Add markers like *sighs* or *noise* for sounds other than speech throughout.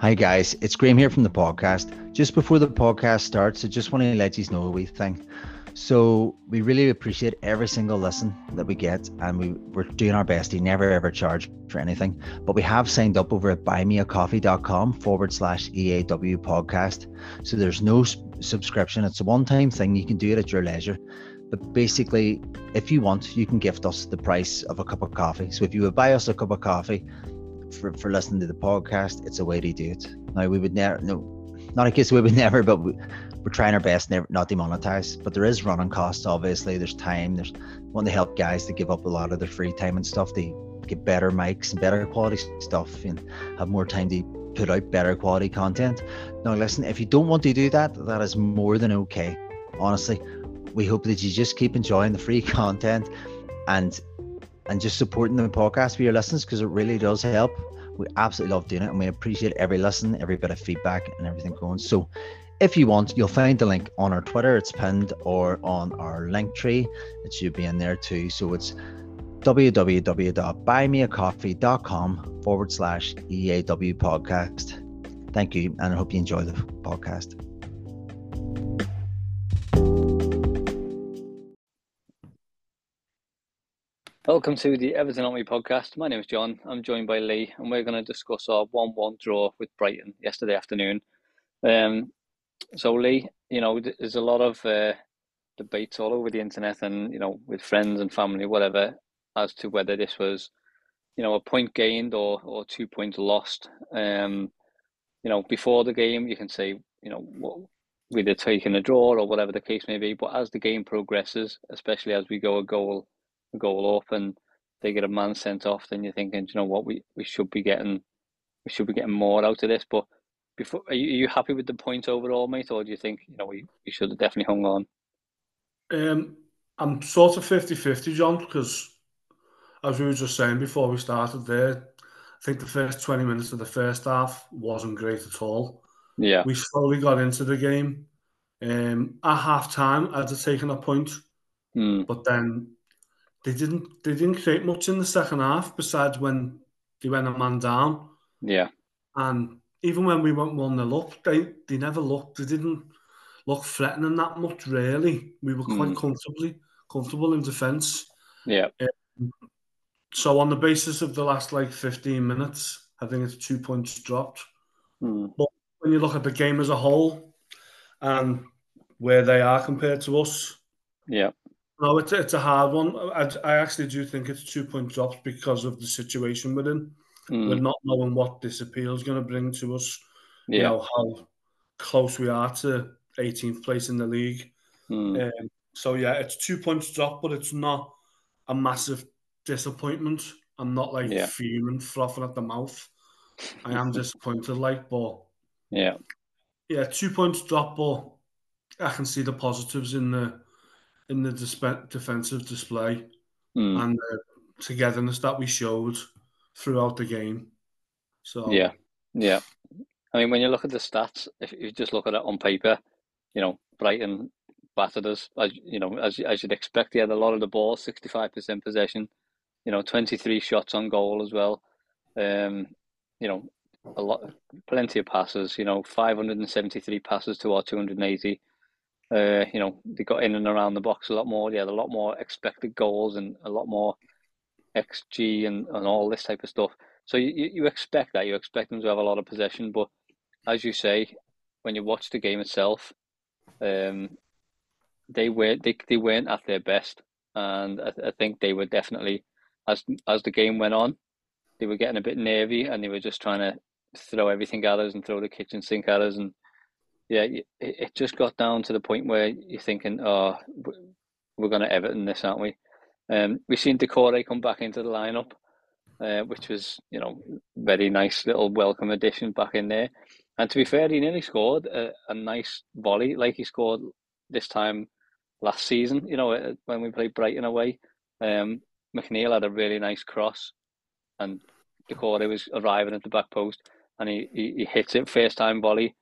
Hi guys, it's Graham here from the podcast. Just before the podcast starts, I just want to let you know a wee thing. So we really appreciate every single listen that we get, and we, we're doing our best to never ever charge for anything. But we have signed up over at buymeacoffee.com forward slash EAW podcast. So there's no subscription, it's a one time thing. You can do it at your leisure. But basically, if you want, you can gift us the price of a cup of coffee. So if you would buy us a cup of coffee, for, for listening to the podcast, it's a way to do it. Now we would never no not a case we would *laughs* never, but we, we're trying our best never not demonetize. But there is running costs, obviously. There's time. There's want to help guys to give up a lot of their free time and stuff to get better mics and better quality stuff and have more time to put out better quality content. Now listen, if you don't want to do that, that is more than okay. Honestly, we hope that you just keep enjoying the free *laughs* content and and just supporting the podcast for your listens because it really does help. We absolutely love doing it and we appreciate every listen, every bit of feedback and everything going. So if you want, you'll find the link on our Twitter, it's pinned, or on our link tree. It should be in there too. So it's www.buymeacoffee.com forward slash EAW podcast. Thank you, and I hope you enjoy the podcast. Welcome to the Everton Army podcast. My name is John. I'm joined by Lee, and we're going to discuss our 1 1 draw with Brighton yesterday afternoon. Um, so, Lee, you know, there's a lot of uh, debates all over the internet and, you know, with friends and family, whatever, as to whether this was, you know, a point gained or, or two points lost. Um, you know, before the game, you can say, you know, what, we'd a draw or whatever the case may be. But as the game progresses, especially as we go a goal goal up and they get a man sent off, then you're thinking, you know what, we, we should be getting we should be getting more out of this. But before, are you, are you happy with the point overall, mate, or do you think you know we, we should have definitely hung on? Um, I'm sort of 50-50, John, because as we were just saying before we started there, I think the first 20 minutes of the first half wasn't great at all. Yeah. We slowly got into the game. Um, at half time, I'd have taken a point, mm. but then they didn't they didn't create much in the second half besides when they went a man down. Yeah. And even when we went one nil up, they they never looked they didn't look threatening that much really. We were quite mm. comfortably comfortable in defence. Yeah. Um, so on the basis of the last like 15 minutes, I think it's two points dropped. Mm. But when you look at the game as a whole and where they are compared to us, yeah, no, it's, it's a hard one. I, I actually do think it's two point drops because of the situation we're in. Mm. We're not knowing what this appeal is going to bring to us. Yeah. You know, how close we are to 18th place in the league. Mm. Um, so, yeah, it's two points drop, but it's not a massive disappointment. I'm not like yeah. fuming, frothing at the mouth. I am *laughs* disappointed, like, but yeah, yeah, two points drop, but I can see the positives in the in the disp- defensive display mm. and the togetherness that we showed throughout the game. So yeah, yeah. I mean, when you look at the stats, if you just look at it on paper, you know, Brighton battered us as you know as as you'd expect. He had a lot of the ball, sixty five percent possession. You know, twenty three shots on goal as well. Um, you know, a lot, plenty of passes. You know, five hundred and seventy three passes to our two hundred and eighty. Uh, you know, they got in and around the box a lot more. They had a lot more expected goals and a lot more XG and, and all this type of stuff. So you, you expect that. You expect them to have a lot of possession. But as you say, when you watch the game itself, um, they were they, they weren't at their best, and I, I think they were definitely as as the game went on, they were getting a bit nervy and they were just trying to throw everything at us and throw the kitchen sink at us and yeah, it, just got down to the point where you're thinking, oh, we're going to Everton this, aren't we? Um, we've seen Doucouré come back into the lineup, uh, which was, you know, very nice little welcome addition back in there. And to be fair, he nearly scored a, a nice volley like he scored this time last season, you know, when we played Brighton away. Um, McNeil had a really nice cross and Doucouré was arriving at the back post and he, he, he hits it first time volley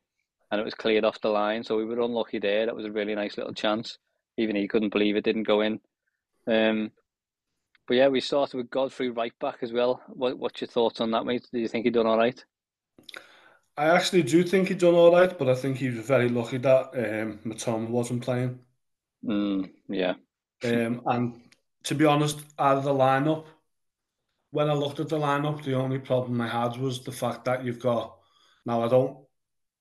and it was cleared off the line. So we were unlucky there. That was a really nice little chance. Even he couldn't believe it didn't go in. Um, but yeah, we started with Godfrey right back as well. What, what's your thoughts on that, mate? Do you think he done all right? I actually do think he done all right, but I think he was very lucky that um, Mitoma wasn't playing. Mm, yeah. Um, and to be honest, out of the lineup, when I looked at the lineup, the only problem I had was the fact that you've got. Now I don't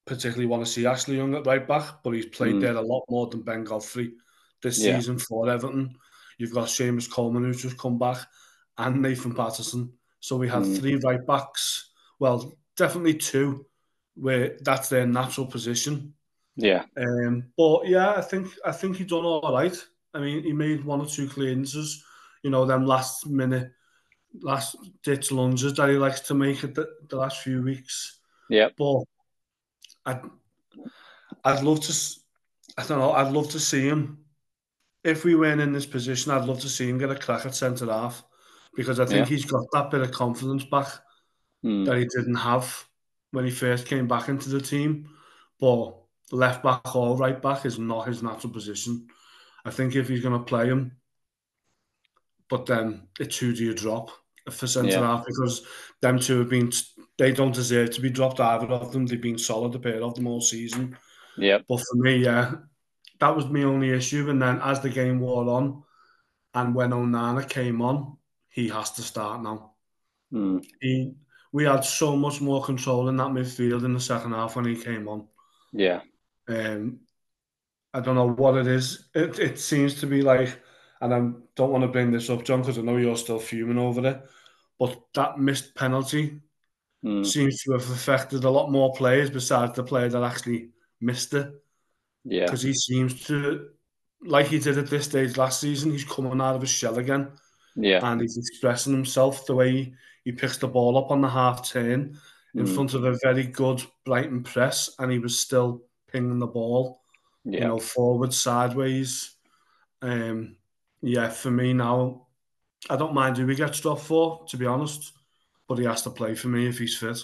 particularly want to see Ashley Young at right back, but he's played mm. there a lot more than Ben Godfrey this yeah. season for Everton. You've got Seamus Coleman who's just come back, and Nathan Patterson. So we had mm. three right backs. Well, definitely two, where that's their natural position. Yeah. Um, but yeah, I think I think he done all right. I mean, he made one or two clearances. You know, them last minute, last ditch lunges that he likes to make at the, the last few weeks. Yeah. But I'd, I'd love to. I don't know. I'd love to see him. If we weren't in this position, I'd love to see him get a crack at centre half because I think yeah. he's got that bit of confidence back mm. that he didn't have when he first came back into the team. But left back or right back is not his natural position. I think if he's going to play him, but then it's who do you drop for centre yeah. half because them two have been they don't deserve to be dropped either of them. They've been solid a pair of them all season. Yeah. But for me, yeah, that was my only issue. And then as the game wore on, and when Onana came on, he has to start now. Mm. He we had so much more control in that midfield in the second half when he came on. Yeah. Um, I don't know what it is. It, it seems to be like, and I don't want to bring this up, John, because I know you're still fuming over it, but that missed penalty mm. seems to have affected a lot more players besides the player that actually missed it. Yeah. Because he seems to, like he did at this stage last season, he's coming out of his shell again. Yeah. And he's expressing himself the way he, he picks the ball up on the half turn in mm. front of a very good Brighton press, and he was still pinging the ball, yeah. you know, forward, sideways. Um, yeah, for me now, I don't mind who he gets dropped for, to be honest, but he has to play for me if he's fit.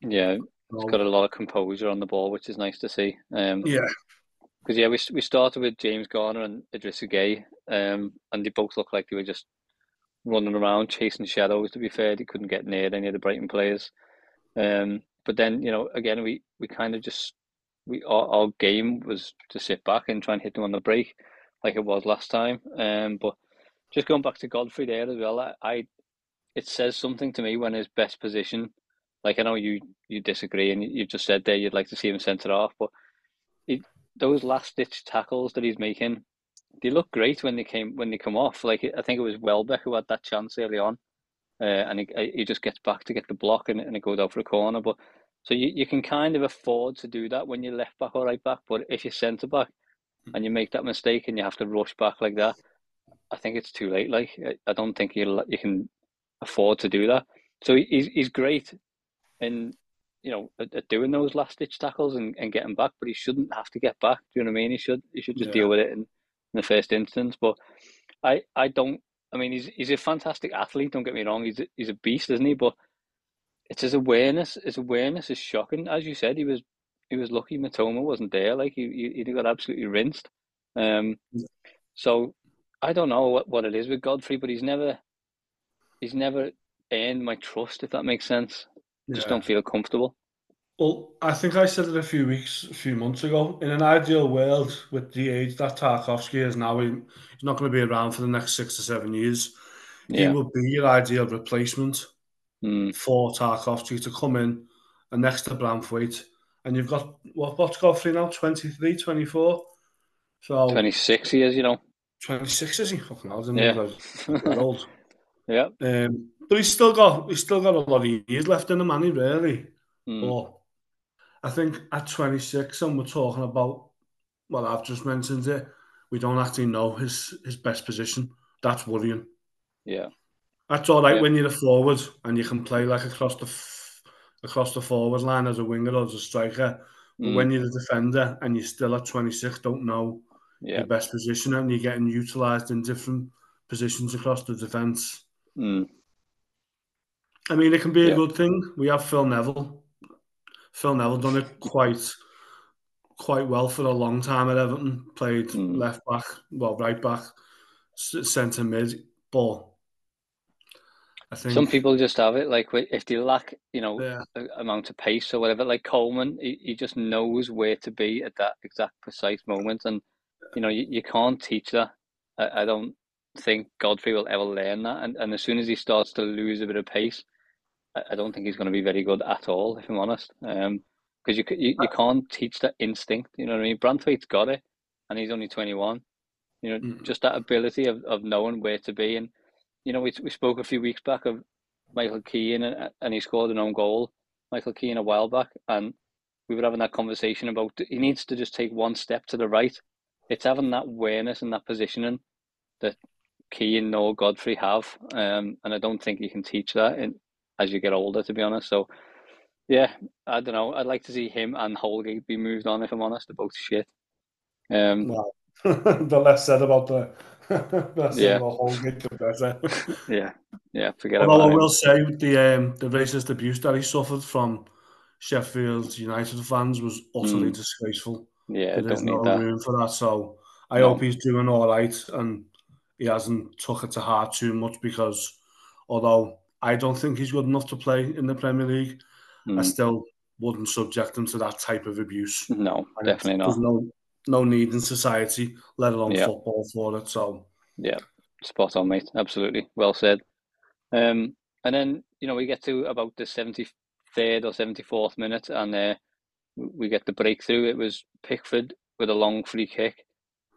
Yeah, he's got a lot of composure on the ball, which is nice to see. Um, yeah. Because yeah, we we started with James Garner and Idrissa Gueye, um, and they both looked like they were just running around chasing shadows. To be fair, they couldn't get near any of the Brighton players. Um, but then you know, again, we we kind of just we our, our game was to sit back and try and hit them on the break, like it was last time. Um, but just going back to Godfrey there as well, I, I it says something to me when his best position. Like I know you you disagree, and you've just said there you'd like to see him centre off, but it, those last ditch tackles that he's making, they look great when they came when they come off. Like I think it was Welbeck who had that chance early on, uh, and he he just gets back to get the block and, and it goes out for a corner. But so you, you can kind of afford to do that when you're left back or right back. But if you're centre back and you make that mistake and you have to rush back like that, I think it's too late. Like I don't think you you can afford to do that. So he's he's great in you know at, at doing those last ditch tackles and, and getting back, but he shouldn't have to get back. Do you know what I mean? He should he should just yeah. deal with it in, in the first instance. But I I don't. I mean, he's he's a fantastic athlete. Don't get me wrong. He's a, he's a beast, isn't he? But it's his awareness. His awareness is shocking. As you said, he was he was lucky Mitoma wasn't there. Like he he, he got absolutely rinsed. Um, so I don't know what, what it is with Godfrey, but he's never he's never earned my trust. If that makes sense, I just don't feel comfortable. Well, I think I said it a few weeks, a few months ago. In an ideal world, with the age that Tarkowski is now, he, he's not going to be around for the next six to seven years. Yeah. He would be your ideal replacement mm. for Tarkowski to come in and next to Branthwaite. And you've got, what, what's Godfrey now? 23, 24? So, 26 years, you know. 26 is he? Fucking hell, yeah. old. *laughs* yeah. Um, but he's still got he's still got a lot of years left in the money, really. Mm. But I think at 26, and we're talking about, well, I've just mentioned it, we don't actually know his his best position. That's worrying. Yeah. That's all right yeah. when you're a forward and you can play like across the across the forward line as a winger or as a striker. But mm. when you're the defender and you're still at 26, don't know yeah. your best position and you're getting utilised in different positions across the defence. Mm. I mean, it can be a yeah. good thing. We have Phil Neville. Phil Neville done it quite quite well for a long time at Everton. Played mm. left back, well, right back, centre mid, but I think Some people just have it like if they lack, you know, yeah, amount of pace or whatever. Like Coleman, he, he just knows where to be at that exact precise moment, and you know you, you can't teach that. I, I don't think Godfrey will ever learn that, and, and as soon as he starts to lose a bit of pace, I, I don't think he's going to be very good at all, if I'm honest. Um, because you, you you can't teach that instinct. You know what I mean? Branthwaite's got it, and he's only 21. You know, Mm. just that ability of, of knowing where to be. And you know, we we spoke a few weeks back of Michael Keane, and, and he scored an own goal. Michael Keane a while back, and we were having that conversation about he needs to just take one step to the right. It's having that awareness and that positioning that Keane nor Godfrey have, um, and I don't think you can teach that in, as you get older. To be honest, so yeah, I don't know. I'd like to see him and Holgate be moved on. If I'm honest, they're both shit. Um, well, *laughs* the less said about the *laughs* the Yeah. about Holgate, the better. *laughs* yeah, yeah, forget Although about I will say the um, the racist abuse that he suffered from Sheffield United fans was utterly Mm. disgraceful. Yeah, There is no room for that. So I No. hope he's doing all right and he hasn't took it to heart too much because although I don't think he's good enough to play in the Premier League, I Mm, still wouldn't subject him to that type of abuse. no, And definitely There's not. no no need in society, let alone Yeah. football, for it. So Yeah, spot on, mate. Absolutely, well said. Um, and then you know we get to about the seventy third or seventy fourth minute, and uh, we get the breakthrough. It was Pickford with a long free kick,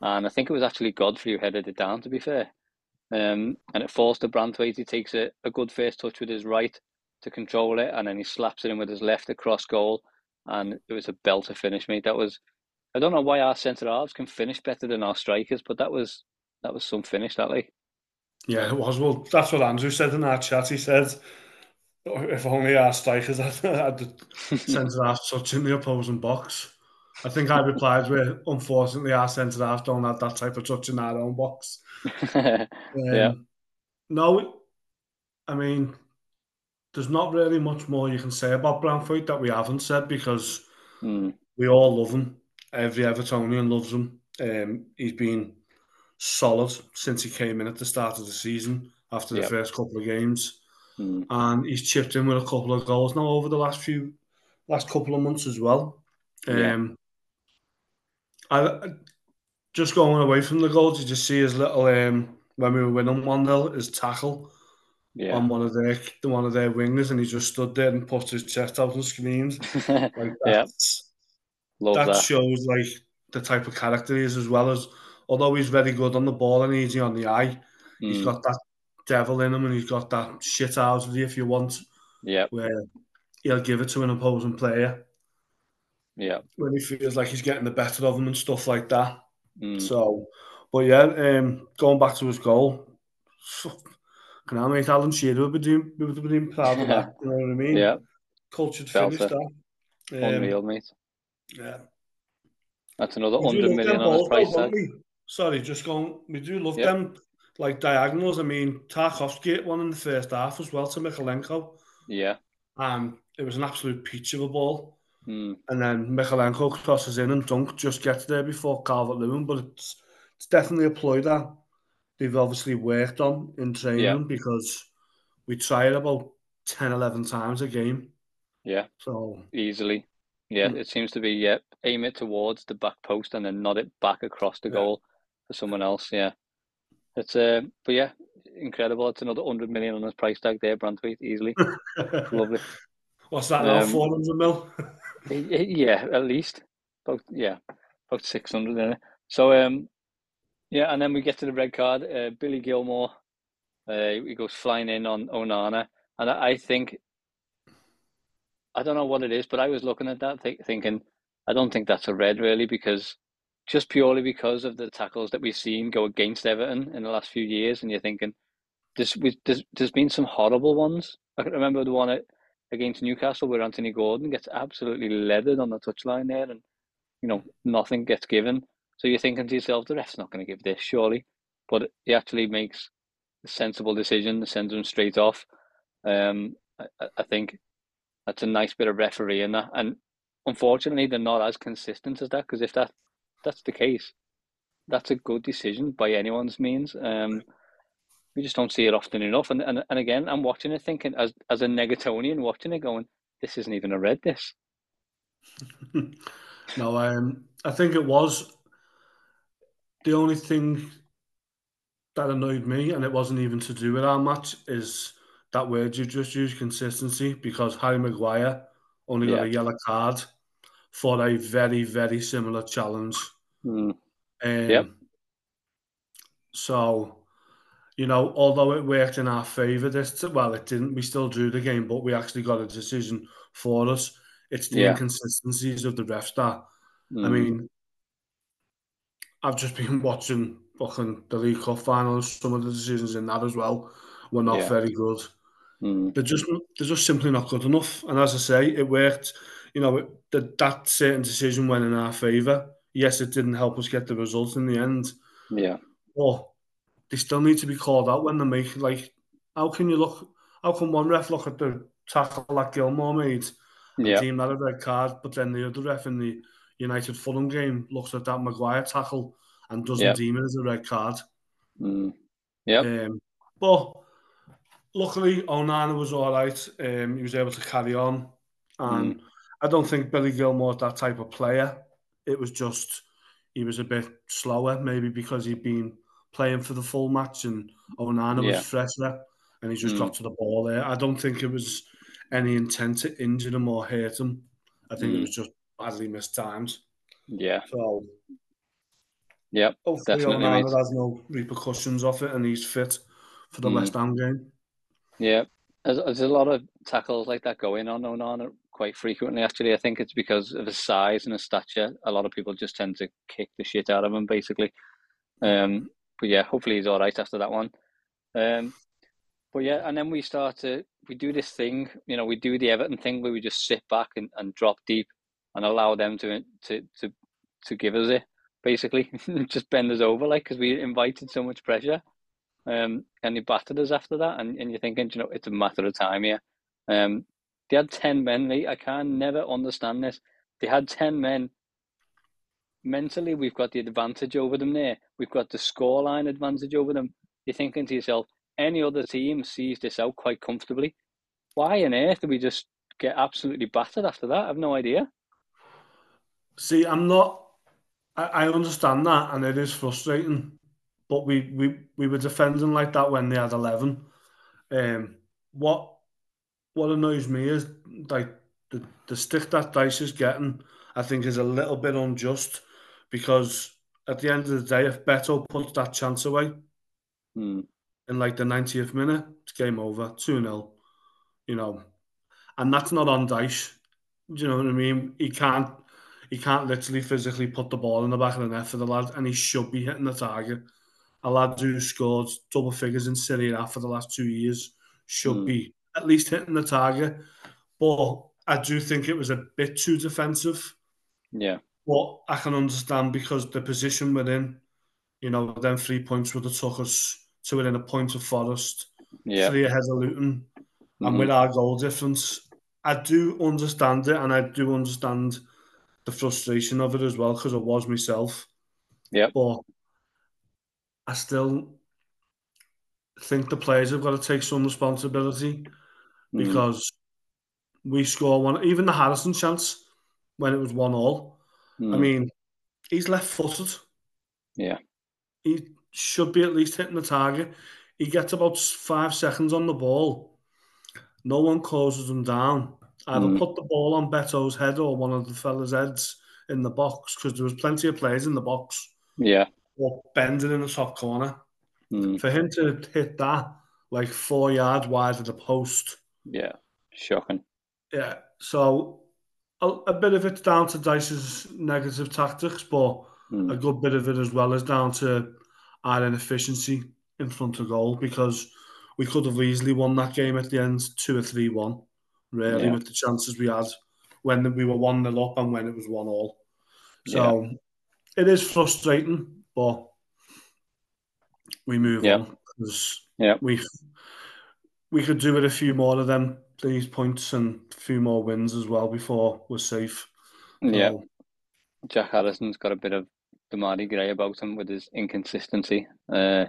and I think it was actually Godfrey who headed it down. To be fair, um, and it falls to Branthwaite. He takes a, a good first touch with his right to control it, and then he slaps it in with his left across goal, and it was a belter finish, mate. That was. I don't know why our centre halves can finish better than our strikers, but that was that was some finish, that like. yeah, it was. Well, that's what Andrew said in our chat. He said, if only our strikers had, had the *laughs* centre half touch in the opposing box. I think I replied with, unfortunately, our centre half don't have that type of touch in our own box. *laughs* Um, Yeah. No, I mean, there's not really much more you can say about Branthwaite that we haven't said because Mm, we all love him. Every Evertonian loves him. Um, he's been solid since he came in at the start of the season after the Yep. first couple of games, mm, and he's chipped in with a couple of goals now over the last few last couple of months as well. Um, I, I- just going away from the goals, you just see his little um, when we were winning one 0 his tackle yeah. on one of their one of their wingers, and he just stood there and pushed his chest out and screamed. *laughs* Like yeah, love that, that. shows like the type of character he is as well as although he's very good on the ball and easy on the eye, he's got that devil in him and he's got that shit out of you if you want, yeah, where he'll give it to an opposing player yeah. when he feels like he's getting the better of him and stuff like that. Mm, So, but yeah, um, going back to his goal, *sighs* can I make Alan Shearer would be doing, would be doing proud of that? *laughs* You know what I mean? yeah, cultured finish that. Um, unreal, mate. Yeah. That's another We do million on his price tag. Sorry, just going. We do love Yeah. them like diagonals. I mean, Tarkowski hit one in the first half as well to Mykolenko, Yeah. and it was an absolute peach of a ball. Mm, And then Mykolenko crosses in and Dunk just gets there before Calvert Lewin, but it's it's definitely a ploy that they've obviously worked on in training Yeah. because we try it about 10, 11 times a game. yeah, So easily. Yeah, Mm. it seems to be. Yeah, aim it towards the back post and then nod it back across the Yeah. goal for someone else. Yeah, it's uh, but yeah, incredible. It's another hundred million on his price tag there, Branthwaite, easily. *laughs* Lovely. what's that now? Um, 400 mil? Yeah, at least about yeah, about six hundred in it. So um, yeah, and then we get to the red card. Uh, Billy Gilmour, uh, he goes flying in on Onana, and I, I think I don't know what it is, but I was looking at that th- thinking I don't think that's a red really because just purely because of the tackles that we've seen go against Everton in the last few years, and you're thinking there's there's, there's been some horrible ones. I can remember the one at, against Newcastle where Anthony Gordon gets absolutely leathered on the touchline there, and you know nothing gets given. So you're thinking to yourself, the ref's not going to give this surely, but he actually makes a sensible decision, sends him straight off. Um, I, I- think that's a nice bit of refereeing that, and unfortunately they're not as consistent as that because if that that's the case, that's a good decision by anyone's means. Um, we just don't see it often enough. And and, and again, I'm watching it thinking as as a negatonian watching it, going, this isn't even a red. This. *laughs* no, um, I think it was the only thing that annoyed me, and it wasn't even to do with our match, is that word you just used, consistency, because Harry Maguire only got yeah. a yellow card for a very, very similar challenge. Mm. Um, yep. So, you know, although it worked in our favour, this well, it didn't. We still drew the game, but we actually got a decision for us. It's the yeah. inconsistencies of the refs that. Mm. I mean, I've just been *laughs* watching fucking the League Cup finals. Some of the decisions in that as well were not yeah. very good. Mm. They're just they're just simply not good enough. And as I say, it worked. You know, it, the, that certain decision went in our favour. Yes, it didn't help us get the result in the end. Yeah. But they still need to be called out when they make like. How can you look? How can one ref look at the tackle that Gilmour made and yeah. deem that a red card, but then the other ref in the United Fulham game looks at that Maguire tackle and doesn't yep. deem it as a red card. Mm. Yeah. Um, but luckily, Onana was all right. Um, he was able to carry on, and mm. I don't think Billy Gilmour's that type of player. It was just he was a bit slower, maybe because he'd been playing for the full match, and Onana yeah. was fresher, and he just mm. got to the ball there. I don't think it was any intent to injure him or hurt him. I think it mm. was just badly missed times. Yeah. So Yep, hopefully definitely. Onana has no repercussions off it and he's fit for the mm. West Ham game. Yeah, there's, there's a lot of tackles like that going on Onana quite frequently. Actually, I think it's because of his size and his stature. A lot of people just tend to kick the shit out of him, basically. Um, but yeah, hopefully he's all right after that one. Um, but yeah, and then we start to we do this thing. You know, we do the Everton thing where we just sit back and, and drop deep and allow them to to to to give us it basically, *laughs* just bend us over, like, because we invited so much pressure. Um, and they battered us after that. And, and you're thinking, you know, it's a matter of time here. Um, they had 10 men. They, I can never understand this. They had 10 men. Mentally, we've got the advantage over them there. We've got the scoreline advantage over them. You're thinking to yourself, any other team sees this out quite comfortably. Why on earth do we just get absolutely battered after that? I have no idea. See, I'm not I, I understand that, and it is frustrating. But we, we, we were defending like that when they had eleven. Um, what what annoys me is like the, the stick that Dyche is getting. I think is a little bit unjust because at the end of the day, if Beto puts that chance away mm. in like the 90th minute, it's game over, 2 0. You know, and that's not on Dyche. Do you know what I mean? He can't he can't literally physically put the ball in the back of the net for the lad, and he should be hitting the target. A lad who scored double figures in Serie A for the last two years should mm. be at least hitting the target. But I do think it was a bit too defensive. Yeah. But I can understand because the position we're in, you know, then three points would have took us to within a point of Forest, yeah. three ahead of Luton, mm-hmm. and with our goal difference, I do understand it, and I do understand the frustration of it as well because it was myself. Yeah. But I still think the players have got to take some responsibility mm. because we score one, even the Harrison chance when it was one all. Mm. I mean, he's left footed. Yeah. He should be at least hitting the target. He gets about five seconds on the ball. No one closes him down. Either mm. put the ball on Beto's head or one of the fellas' heads in the box because there was plenty of players in the box. Yeah. Or bending in the top corner. Mm. For him to hit that like four yards wide of the post. Yeah. Shocking. Yeah. So a, a bit of it's down to Dyche's negative tactics, but mm. a good bit of it as well is down to our inefficiency in front of goal because we could have easily won that game at the end, two or three one really, yeah. with the chances we had when we were one nil up and when it was 1 all. So yeah. it is frustrating, but we move yeah. on because yeah. we we could do with a few more of them, these points, and a few more wins as well before we're safe. So, yeah. Jack Harrison's got a bit of Demarai Gray about him with his inconsistency. Uh,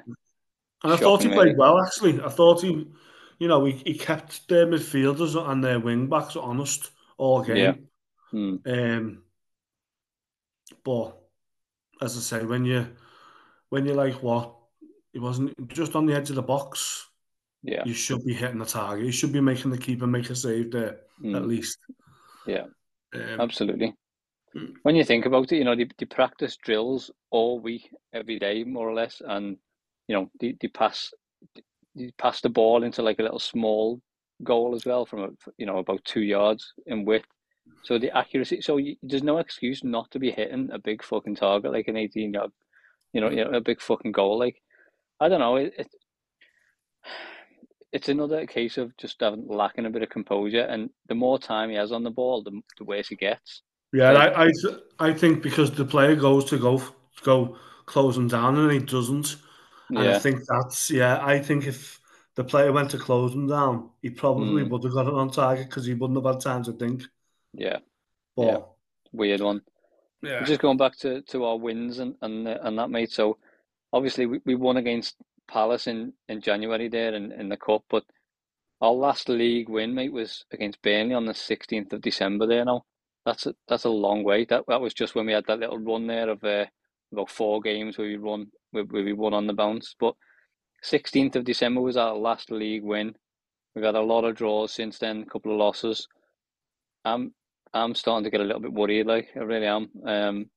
And I thought he played well, actually. I thought he, you know, he, he kept their midfielders and their wing backs honest all game. Yeah. Mm. Um, but as I say, when you when you're like what he wasn't just on the edge of the box, yeah, you should be hitting the target. You should be making the keeper make a save there mm. at least. Yeah, um, absolutely. Hmm. When you think about it, you know they, they practice drills all week, every day, more or less, and you know they, they pass they pass the ball into like a little small goal as well from a, you know about two yards in width so the accuracy, so you, there's no excuse not to be hitting a big fucking target like an 18 yard, you know, you know, a big fucking goal. Like, I don't know, it, it it's another case of just having, lacking a bit of composure. And the more time he has on the ball, the, the worse he gets. Yeah, I, I I think because the player goes to go go close him down and he doesn't. And yeah. I think that's yeah. I think if the player went to close him down, he probably mm. would have got it on target because he wouldn't have had time to think. Yeah. But, yeah. Weird one. Yeah. Just going back to, to our wins and, and and that mate. So obviously we, we won against Palace in, in January there in, in the cup, but our last league win, mate, was against Burnley on the sixteenth of December. There now, that's a that's a long way. That that was just when we had that little run there of uh, about four games where we run where, where we won on the bounce. But sixteenth of December was our last league win. We've had a lot of draws since then, a couple of losses. I'm I'm starting to get a little bit worried. Like I really am. Um,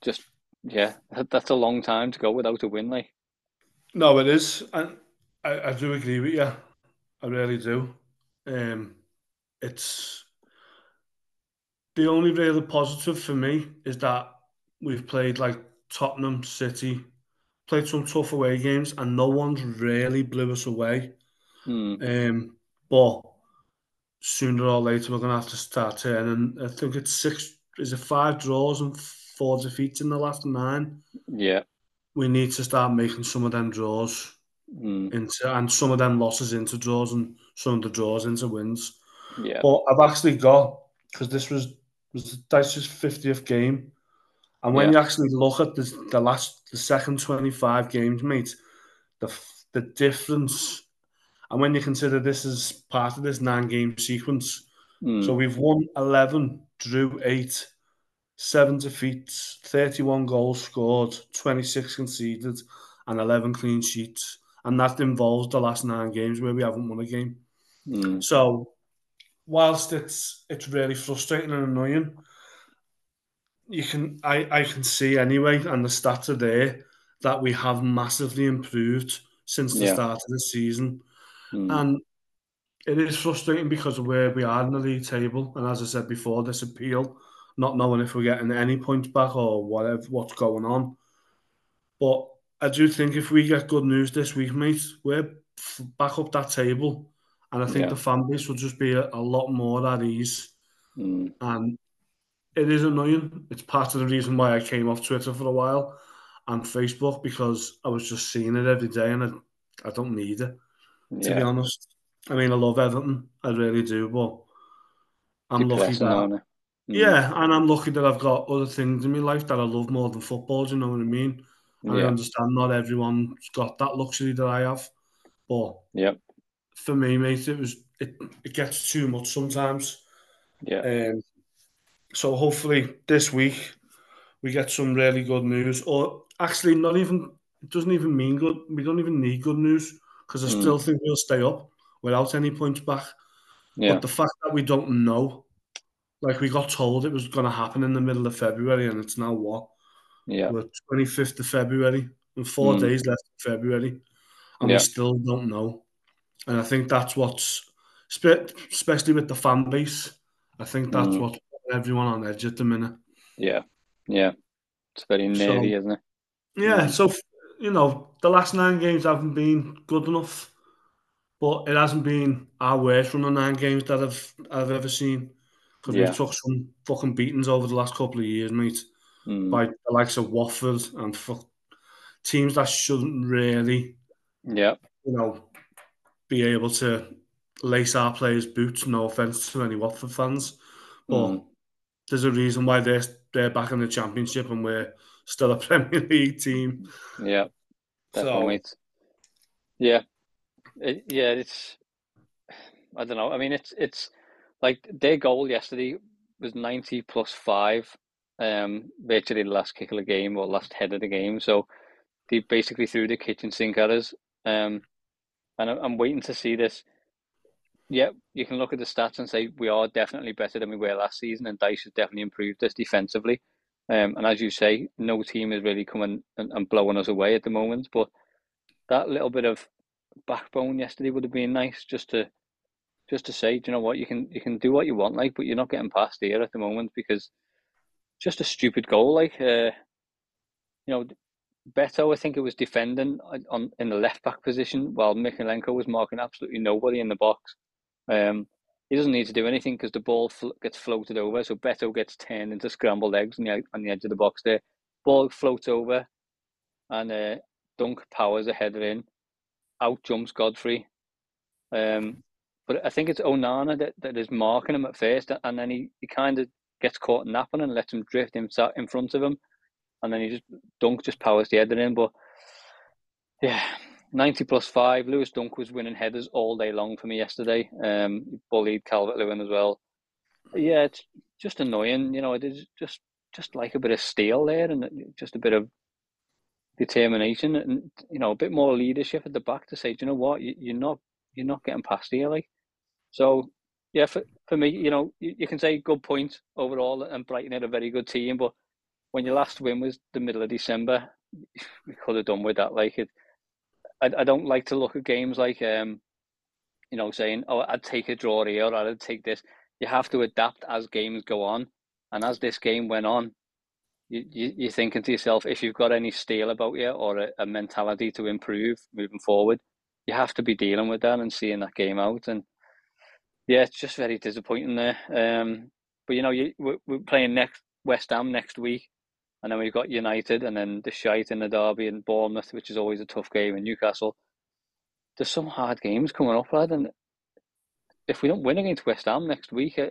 just yeah, that's a long time to go without a win. Like no, it is, and I, I do agree with you. I really do. Um, it's the only really positive for me is that we've played like Tottenham, City, played some tough away games, and no one's really blew us away. Mm. Um, but sooner or later we're going to have to start turning. I think it's six, is it five draws and four defeats in the last nine? Yeah. We need to start making some of them draws mm. into and some of them losses into draws and some of the draws into wins. Yeah. But I've actually got because this was was Dyche's fiftieth game, and when yeah. you actually look at the the last the second twenty five games, mate, the the difference and when you consider this as part of this nine game sequence, mm. so we've won 11, drew 8, 7 defeats, 31 goals scored, 26 conceded, and 11 clean sheets. And that involves the last nine games where we haven't won a game. Mm. So, whilst it's it's really frustrating and annoying, you can I, I can see anyway, and the stats are there that we have massively improved since the yeah. start of the season. Mm. And it is frustrating because of where we are in the league table. And as I said before, this appeal, not knowing if we're getting any points back or whatever, what's going on. But I do think if we get good news this week, mate, we're back up that table. And I think yeah. the fan base will just be a, a lot more at ease. Mm. And it is annoying. It's part of the reason why I came off Twitter for a while and Facebook because I was just seeing it every day and I, I don't need it to yeah. be honest. I mean, I love Everton, I really do, but I'm lucky that. Mm. Yeah, and I'm lucky that I've got other things in my life that I love more than football. Do you know what I mean? Yeah. I understand not everyone's got that luxury that I have, but yeah, for me, mate, it was it, it gets too much sometimes. Yeah. Um, so hopefully this week we get some really good news, or actually not even it doesn't even mean good. We don't even need good news because I still mm. think we'll stay up without any points back. Yeah. But the fact that we don't know, like we got told it was going to happen in the middle of February, and it's now what? Yeah. We're 25th of February, and four mm. days left in February, and yeah. we still don't know. And I think that's what's, especially with the fan base, I think that's mm. what's everyone on edge at the minute. Yeah, yeah. It's very nervy, so, isn't it? Yeah, mm. so you know, the last nine games haven't been good enough, but it hasn't been our worst run of nine games that I've I've ever seen. Because yeah. we took some fucking beatings over the last couple of years, mate, mm. by the likes of Watford and fuck, teams that shouldn't really, yeah, you know, be able to lace our players' boots. No offense to any Watford fans, but mm. there's a reason why they're they're back in the championship and we're still a *laughs* Premier League team. Yeah. Definitely. So, yeah, it, yeah, it's. I don't know. I mean, it's it's like their goal yesterday was ninety plus five, um, virtually the last kick of the game or last head of the game. So they basically threw the kitchen sink at us. Um, and I'm waiting to see this. Yeah, you can look at the stats and say we are definitely better than we were last season, and Dyche has definitely improved us defensively. Um, and as you say, no team is really coming and, and blowing us away at the moment. But that little bit of backbone yesterday would have been nice, just to just to say, you know what, you can you can do what you want, like, but you're not getting past here at the moment because just a stupid goal, like, uh, you know, Beto, I think it was defending on in the left back position while Mykolenko was marking absolutely nobody in the box. Um, he doesn't need to do anything because the ball fl- gets floated over. So Beto gets turned into scrambled eggs on the, on the edge of the box there. Ball floats over and uh, Dunk powers a header in. Out jumps Godfrey. Um, but I think it's Onana that, that is marking him at first and then he, he kind of gets caught napping and lets him drift in, in front of him. And then he just, Dunk just powers the header in. But yeah, 90 plus five. Lewis Dunk was winning headers all day long for me yesterday. Um, bullied Calvert Lewin as well. Yeah, it's just annoying. You know, it is just just like a bit of steel there and just a bit of determination and you know a bit more leadership at the back to say, you know what, you, you're not you're not getting past here. Like, so yeah, for for me, you know, you, you can say good point overall, and Brighton had a very good team, but when your last win was the middle of December, we could have done with that. Like it I, I don't like to look at games like um, you know, saying, "Oh, I'd take a draw here," or "I'd take this." You have to adapt as games go on, and as this game went on, you, you you're thinking to yourself, if you've got any steel about you or a, a mentality to improve moving forward, you have to be dealing with that and seeing that game out. And yeah, it's just very disappointing there. Um, but you know, you, we're, we're playing next West Ham next week and then we've got United and then the shite in the derby and Bournemouth, which is always a tough game in Newcastle. There's some hard games coming up, lad, and if we don't win against West Ham next week, I,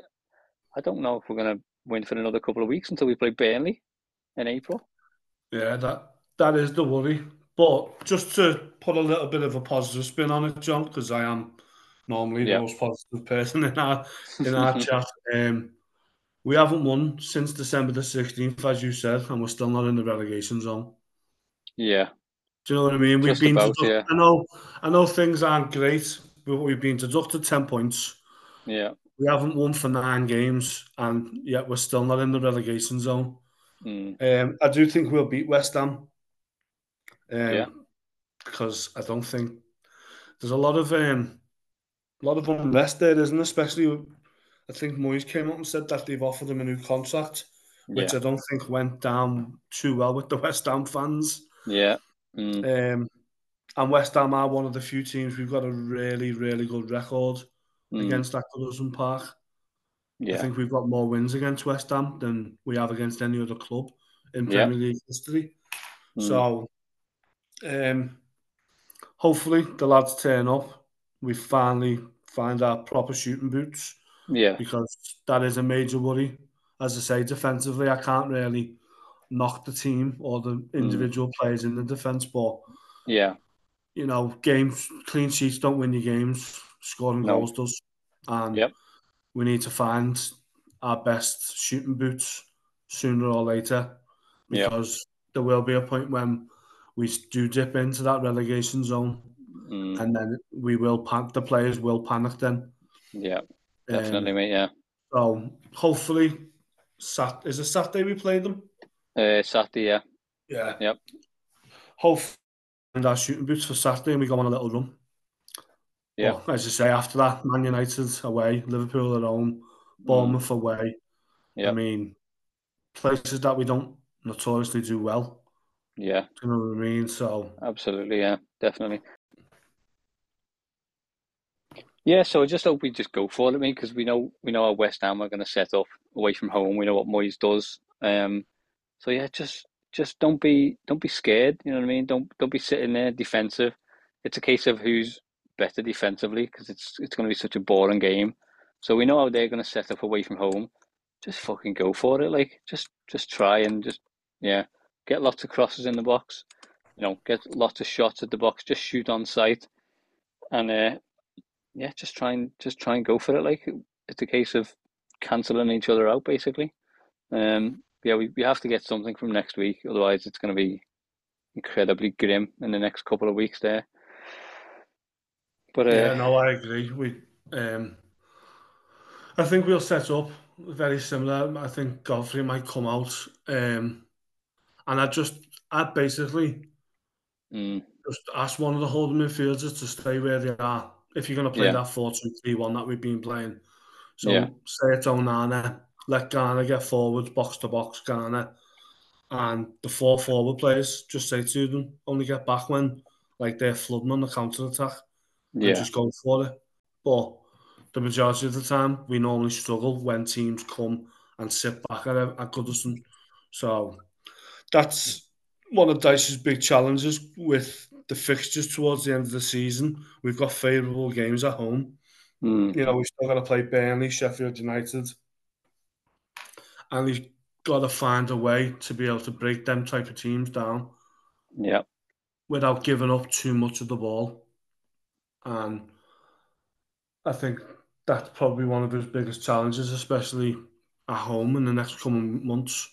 I don't know if we're going to win for another couple of weeks until we play Burnley in April. Yeah, that that is the worry. But just to put a little bit of a positive spin on it, John, because I am normally the most positive person in our in our *laughs* chat. Um, we haven't won since December the 16th, as you said, and we're still not in the relegation zone. Yeah. Do you know what I mean? We've been about, yeah. I know I know things aren't great, but we've been deducted 10 points. Yeah. We haven't won for nine games, and yet we're still not in the relegation zone. Mm. Um, I do think we'll beat West Ham. Um, yeah. Because I don't think there's a lot of um, a lot of unrest there, isn't it? Especially I think Moyes came up and said that they've offered him a new contract, which yeah. I don't think went down too well with the West Ham fans. Yeah. Mm. Um, and West Ham are one of the few teams we've got a really, really good record mm. against at Goodison Park. Yeah. I think we've got more wins against West Ham than we have against any other club in Premier yeah. League history. Mm. So, um, hopefully the lads turn up. We finally find our proper shooting boots yeah. Because that is a major worry. As I say, defensively, I can't really knock the team or the individual mm. players in the defence, but yeah, you know, games clean sheets don't win you games. Scoring no. goals does, and yep. we need to find our best shooting boots sooner or later because yep. there will be a point when we do dip into that relegation zone, mm. and then we will pan- the players will panic then. Yeah. Definitely, um, mate. Yeah. So hopefully, Sat is it Saturday we played them? Uh, Saturday, yeah. Yeah. Yep. Hopefully, and our shooting boots for Saturday, and we go on a little run. Yeah. But, as I say, after that, Man United away, Liverpool at home, Bournemouth mm. away. Yeah. I mean, places that we don't notoriously do well. Yeah. Do you know what I mean? So absolutely, yeah, definitely. Yeah, so I just hope we just go for it, me, because we know we know how West Ham are going to set up away from home. We know what Moyes does. Um, so yeah, just just don't be don't be scared. You know what I mean? Don't don't be sitting there defensive. It's a case of who's better defensively because it's it's going to be such a boring game. So we know how they're going to set up away from home. Just fucking go for it. Like just just try and just yeah get lots of crosses in the box. you know, get lots of shots at the box, just shoot on sight, and uh, yeah, just try and just try and go for it. Like it's a case of cancelling each other out, basically. Um, yeah, we, we have to get something from next week, otherwise it's going to be incredibly grim in the next couple of weeks there. But uh, yeah, no, I agree. We, um, I think we'll set up very similar. I think Godfrey might come out, um, and I just, I basically mm. just ask one of the holding midfielders to stay where they are. If you're going to play Yeah. that 4 2 3 1 that we've been playing. So Yeah. say it's Onana, let Garner get forwards, box to box, Garner. And the four forward players, just say to them, only get back when like they're flooding on the counter attack and yeah, just go for it. But the majority of the time, we normally struggle when teams come and sit back at, at Goodison. So that's one of Dyche's big challenges with the fixtures towards the end of the season. We've got favourable games at home. mm, You know, we've still got to play Burnley, Sheffield United, and we've got to find a way to be able to break them type of teams down yeah, without giving up too much of the ball. And I think that's probably one of his biggest challenges, especially at home in the next coming months.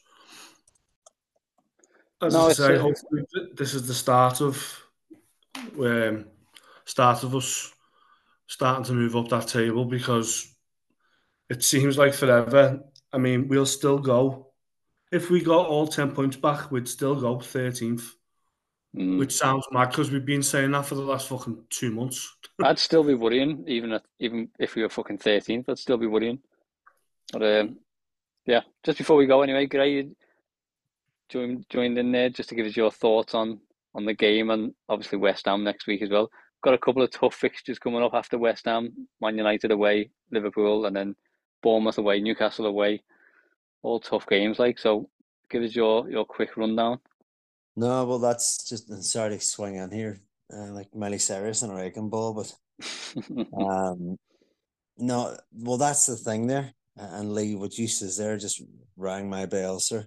As No, I say, hopefully this is the start of um, start of us starting to move up that table because it seems like forever. I mean, we'll still go. If we got all 10 points back, we'd still go 13th, mm. which sounds mad because we've been saying that for the last fucking two months. *laughs* I'd still be worrying, even if, even if we were fucking thirteenth. I'd still be worrying. But um, yeah, just before we go, anyway, Gray, you joined joined in there just to give us your thoughts on on the game and obviously West Ham next week as well. Got a couple of tough fixtures coming up after West Ham, Man United away, Liverpool, and then Bournemouth away, Newcastle away. All tough games, like so. Give us your your quick rundown. No, well, that's just sorry to swing in here, uh, like Miley Cyrus and a wrecking ball, but *laughs* um, no, well, that's the thing there. And Lee, what you says there just rang my bell, sir.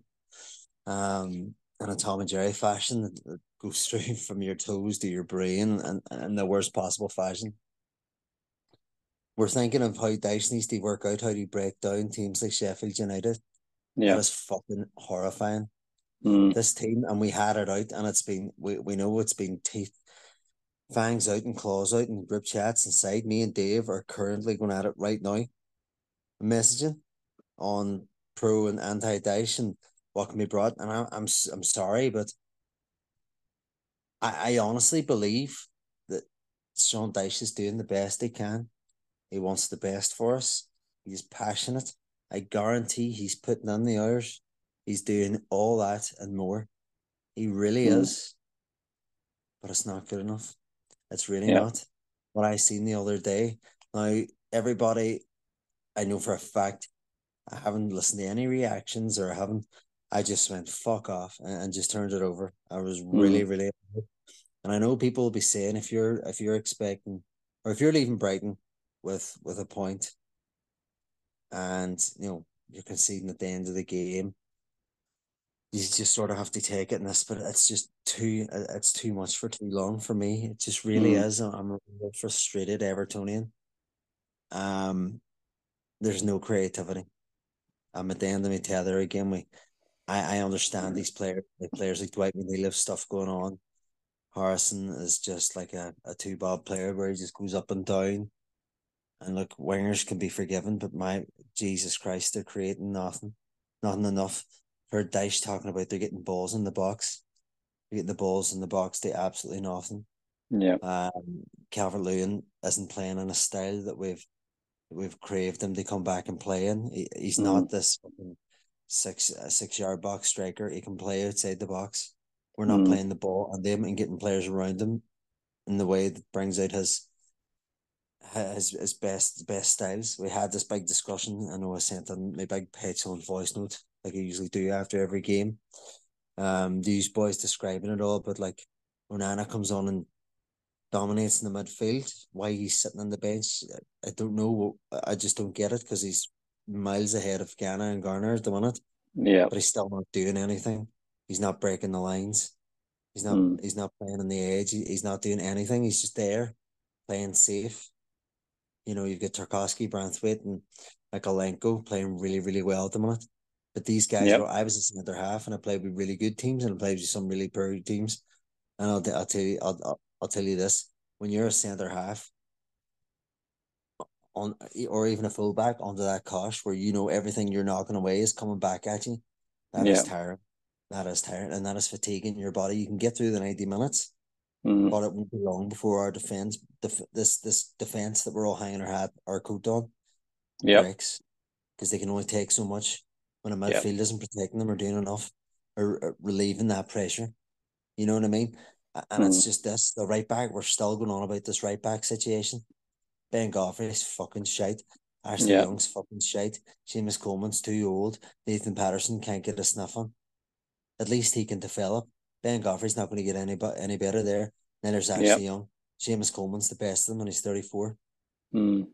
Um, in a Tom and Jerry fashion that, *laughs* that straight from your toes to your brain and in the worst possible fashion. We're thinking of how Dyche needs to work out how to break down teams like Sheffield United. That yeah, is fucking horrifying. Mm, this team and we had it out and it's been we, we know it's been teeth fangs out and claws out and group chats inside. Me and Dave are currently going at it right now. Messaging on pro and anti Dyche and what can be brought and I, I'm I'm sorry but I, I honestly believe that Sean Dyche is doing the best he can he wants the best for us he's passionate I guarantee he's putting in the hours He's doing all that and more. He really Mm. is. But it's not good enough. It's really Yeah. not. What I seen the other day. Now, everybody, I know for a fact, I haven't listened to any reactions or I haven't. I just went fuck off and, and just turned it over. I was really, really, and I know people will be saying if you're if you're expecting or if you're leaving Brighton with with a point, and you know you're conceding at the end of the game, you just sort of have to take it in this, but it's just too it's too much for too long for me. It just really Mm. is. I'm a real frustrated Evertonian. Um, there's no creativity. I'm at the end of my tether again. We, I, I understand these players, like players like Dwight McNeil have stuff going on. Harrison is just like a, a two bob player where he just goes up and down. And look, wingers can be forgiven, but my Jesus Christ, they're creating nothing, nothing enough. Heard Dyche talking about they're getting balls in the box. They're getting the balls in the box to absolutely nothing. yeah, Um, Calvert Lewin isn't playing in a style that we've we've craved him to come back and play in. He, he's Mm. not this fucking six uh, six yard box striker. He can play outside the box. We're not Mm. playing the ball on them and getting players around them in the way that brings out his his his best best styles. We had this big discussion. I know I sent in my big petulant voice note like I usually do after every game. Um, these boys describing it all, but like Onana comes on and dominates in the midfield. Why he's sitting on the bench, I don't know. I just don't get it because he's miles ahead of Gana and Garner at the minute, yeah, but he's still not doing anything. He's not breaking the lines. He's not. Mm. He's not playing on the edge. he's not doing anything. He's just there, playing safe. You know, you've got Tarkowski, Branthwaite, and Mykolenko playing really, really well at the minute. But these guys, yep. I was a centre half, and I played with really good teams, and I played with some really poor teams. And I'll, I'll tell you, I'll, I'll, I'll tell you this: when you're a centre half, on or even a fullback onto that cosh where you know everything you're knocking away is coming back at you, that is tiring. That is tiring, and that is fatiguing your body. You can get through the ninety minutes, mm. but it won't be long before our defense, def, this this defense that we're all hanging our hat our coat on, yeah, breaks because they can only take so much when a midfield yep. isn't protecting them or doing enough or, or, relieving that pressure. You know what I mean? And mm. it's just this the right back. We're still going on about this right back situation. Ben Godfrey's fucking shite. Ashley yep. Young's fucking shite. Seamus Coleman's too old. Nathan Patterson can't get a sniff on. At least he can develop. Ben Godfrey's not going to get any any better there. Then there's Ashley yep. Young. Seamus Coleman's the best of them, and he's thirty four. Mm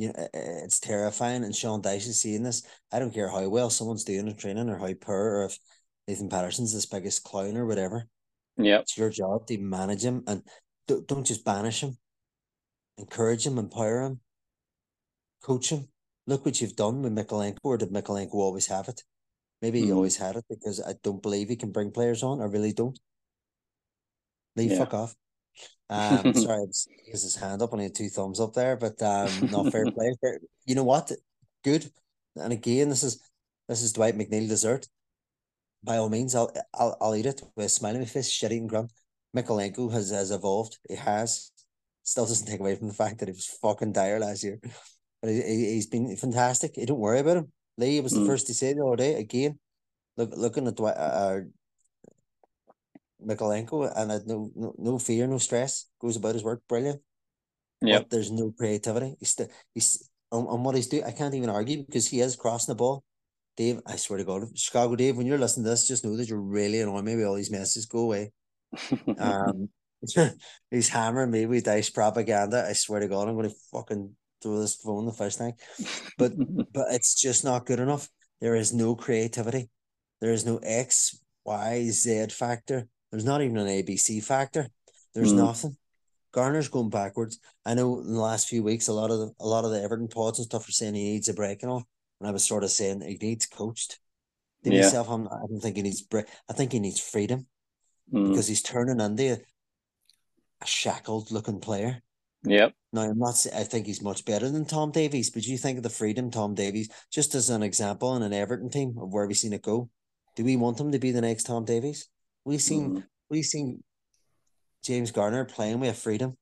you know, it's terrifying. And Sean Dyche is seeing this. I don't care how well someone's doing in training or how poor or if Nathan Patterson's this biggest clown or whatever. Yeah. It's your job to manage him and don't, don't just banish him. Encourage him, empower him, coach him. Look what you've done with Mykolenko, or did Mykolenko always have it? Maybe mm. he always had it because I don't believe he can bring players on. I really don't. Leave yeah. fuck off. Um, *laughs* sorry, because his hand up, only two thumbs up there, but um, not fair *laughs* play. You know what? Good. And again, this is this is Dwight McNeil dessert. By all means, I'll I'll, I'll eat it with a smile on my face, shit eating grunt. Mykolenko has has evolved. He has. Still doesn't take away from the fact that he was fucking dire last year, but he, has been fantastic. Don't worry about him. Lee was the mm. first to say the other day. Again, look looking at Dwight, uh, Mykolenko and had no, no no fear, no stress, goes about his work brilliant. Yeah. there's no creativity. He's still he's on, on what he's doing. I can't even argue because he is crossing the ball. Dave, I swear to God, Chicago Dave, when you're listening to this, just know that you're really annoying me with all these messages. Go away. *laughs* um, *laughs* he's hammering me with Dyche propaganda. I swear to God, I'm going to fucking throw this phone the first thing. But *laughs* but it's just not good enough. There is no creativity. There is no X, Y, Z factor. There's not even an ABC factor. There's mm. nothing. Garner's going backwards. I know in the last few weeks, a lot of the, a lot of the Everton pods and stuff are saying he needs a break and all. And I was sort of saying he needs coached. Yeah. myself, I'm, I don't think he needs break. I think he needs freedom mm. because he's turning into a, shackled looking player. Yep. Now I'm not. I think he's much better than Tom Davies, but you think of the freedom Tom Davies, just as an example in an Everton team of where we've seen it go. Do we want him to be the next Tom Davies? We've seen mm. we've seen James Garner playing with freedom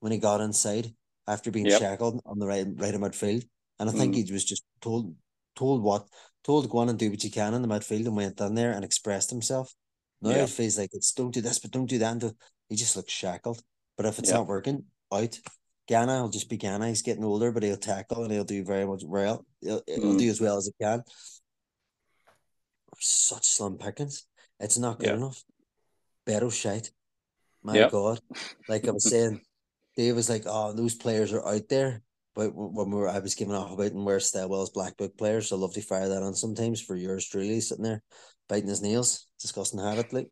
when he got inside after being yep. shackled on the right right of midfield. And I think mm. he was just told told what told to go on and do what you can in the midfield and went down there and expressed himself. Now it feels like it's don't do this, but don't do that. And he just looks shackled. But if it's yep. not working, out. Gana will just be Gana. He's getting older, but he'll tackle and he'll do very much well. He'll, he'll mm. do as well as he can. Such slim pickings. It's not good yeah. enough. Better shite. My yep. God. Like I was *laughs* saying, Dave was like, oh, those players are out there. But when we were, I was giving off about and where Stillwell's black book players, so I love to fire that on sometimes for yours truly sitting there biting his nails, discussing habit like.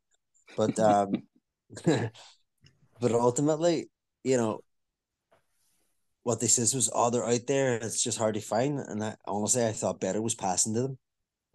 But *laughs* um, *laughs* but ultimately, you know, what this is was, oh, they're out there. It's just hard to find. And I, honestly, I thought better was passing to them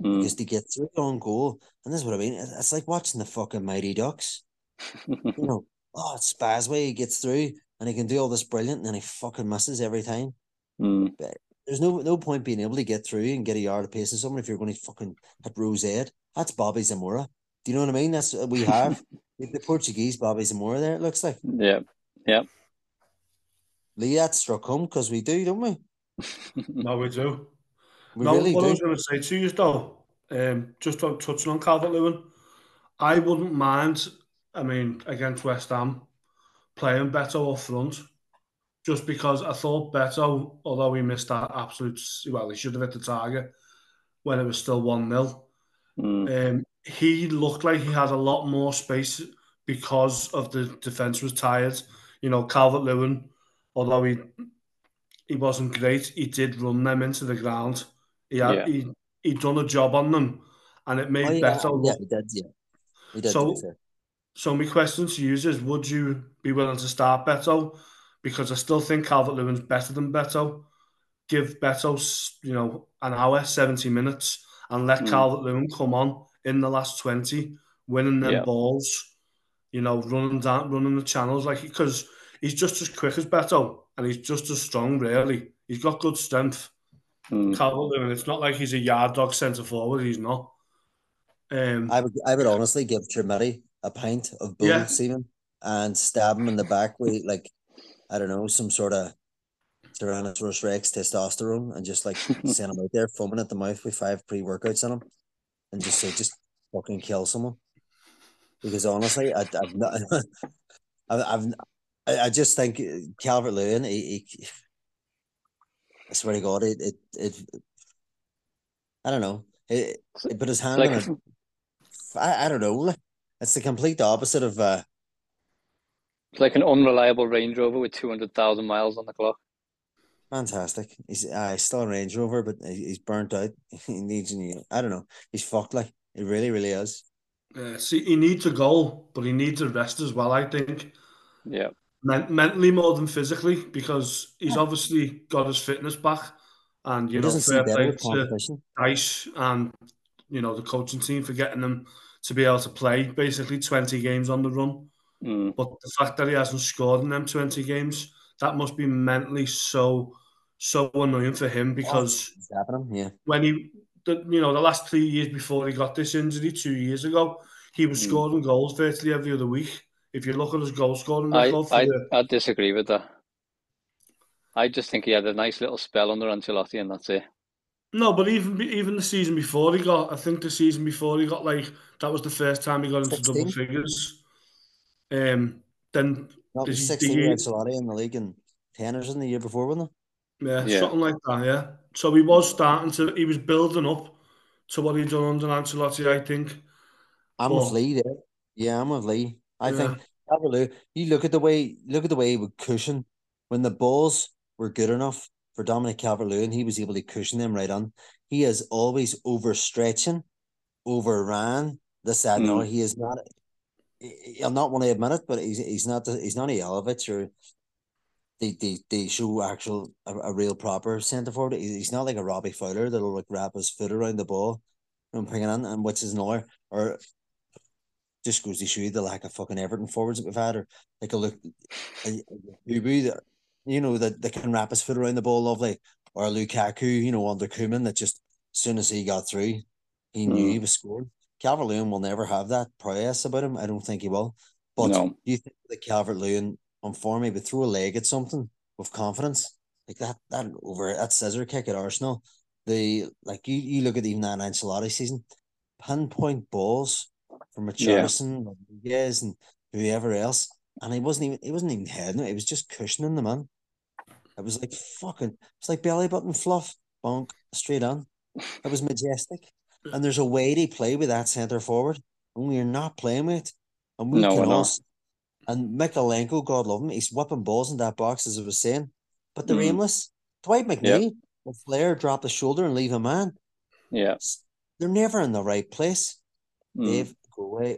mm. because they get through on goal. And this is what I mean. It's like watching the fucking Mighty Ducks. *laughs* you know, oh, it's Spazway, he gets through and he can do all this brilliant and then he fucking misses every time. Mm. But there's no no point being able to get through and get a yard of pace in someone if you're going to fucking hit Rose Ed. That's Bobby Zamora. Do you know what I mean? That's what we have. *laughs* the Portuguese Bobby Zamora there, it looks like. Yeah. Yeah. Lee, that struck home because we do, don't we? *laughs* no, we do. We no, really what do. I was going to say to you though, um, just on touching on Calvert Lewin, I wouldn't mind. I mean, against West Ham, playing Beto up front, just because I thought Beto, although he missed that absolute, well, he should have hit the target when it was still one 0 mm. um, He looked like he had a lot more space because of the defense was tired. You know, Calvert Lewin, although he he wasn't great, he did run them into the ground. He had, yeah. he he done a job on them, and it made oh, yeah. Beto. Yeah, he did. Yeah, he did. So So my question to you is, would you be willing to start Beto? Because I still think Calvert Lewin's better than Beto. Give Beto, you know, an hour, 70 minutes, and let mm. Calvert Lewin come on in the last 20, winning them yeah. balls, you know, running down, running the channels, like because he's just as quick as Beto and he's just as strong, really. He's got good strength. Mm. Calvert Lewin, it's not like he's a yard dog centre forward, he's not. Um, I would I would honestly give Chermiti a pint of bull yeah. semen and stab him in the back with like I don't know some sort of Tyrannosaurus Rex testosterone and just like *laughs* send him out there foaming at the mouth with five pre workouts in him and just say just fucking kill someone because honestly I, I've not *laughs* I've, I've I just think Calvert Lewin he, he, I swear to God it it, it I don't know it, it put his hand like, on it. I, I don't know it's the complete opposite of. Uh, it's like an unreliable Range Rover with two hundred thousand miles on the clock. Fantastic. He's uh, still a Range Rover, but he's burnt out. *laughs* He needs a new. I don't know. He's fucked. Like it really, really is. Yeah. See, he needs a goal, but he needs a rest as well. I think. Yeah. Men- mentally more than physically, because he's obviously got his fitness back, and you he know, fair play to Dyche and you know the coaching team for getting them to be able to play basically 20 games on the run. Mm. But the fact that he hasn't scored in them 20 games, that must be mentally so so annoying for him because yeah. when he, the, you know, the last three years before he got this injury, two years ago, he was mm. scoring goals virtually every other week. If you look at his goal scoring I, I, the... I disagree with that. I just think he had a nice little spell under Ancelotti, and that's it. No, but even even the season before he got, I think the season before he got like that was the first time he got into 16? double figures. Um, then that was sixteen the Ancelotti in the league and tenors in the year before, wasn't it? Yeah, yeah, something like that. Yeah, so he was starting to, he was building up to what he'd done under Ancelotti. I think. I'm but, with Lee there. Yeah, I'm with Lee. I yeah. think you look at the way look at the way he would cushion when the balls were good enough for Dominic Calvert Lewin, he was able to cushion them right on. He is always overstretching, overran. This that mm. no, he is not. I'll not want to admit it, but he's he's not the, he's not a Jelavic or they, they, they show actual a, a real proper centre forward. He's not like a Robbie Fowler that'll like wrap his foot around the ball and bring it in, and which is another or just goes to show you the lack of fucking Everton forwards that we've had, or like a look, a, a, you know, that, that can wrap his foot around the ball lovely, or Lukaku, you know, under Koeman, that just as soon as he got through, he knew he mm. was scoring. Calvert Lewin will never have that prowess about him. I don't think he will. But no. you think that Calvert Lewin on form, he would throw a leg at something with confidence? Like that, that over that scissor kick at Arsenal. The like you, you look at even that Ancelotti season, pinpoint balls from Richarlison, yeah. Rodriguez, and whoever else, and he wasn't even he wasn't even heading it. He was just cushioning the man. It was like fucking. It's like belly button fluff, bonk straight on. It was majestic, and there's a way to play with that centre forward, and we're not playing with it. And we no, can also, and Mykolenko, God love him, he's whipping balls in that box as I was saying, but they're mm. aimless. Dwight McNeil, yep. the Flair drop the shoulder and leave a man. Yeah, they're never in the right place. Mm. Dave, go away.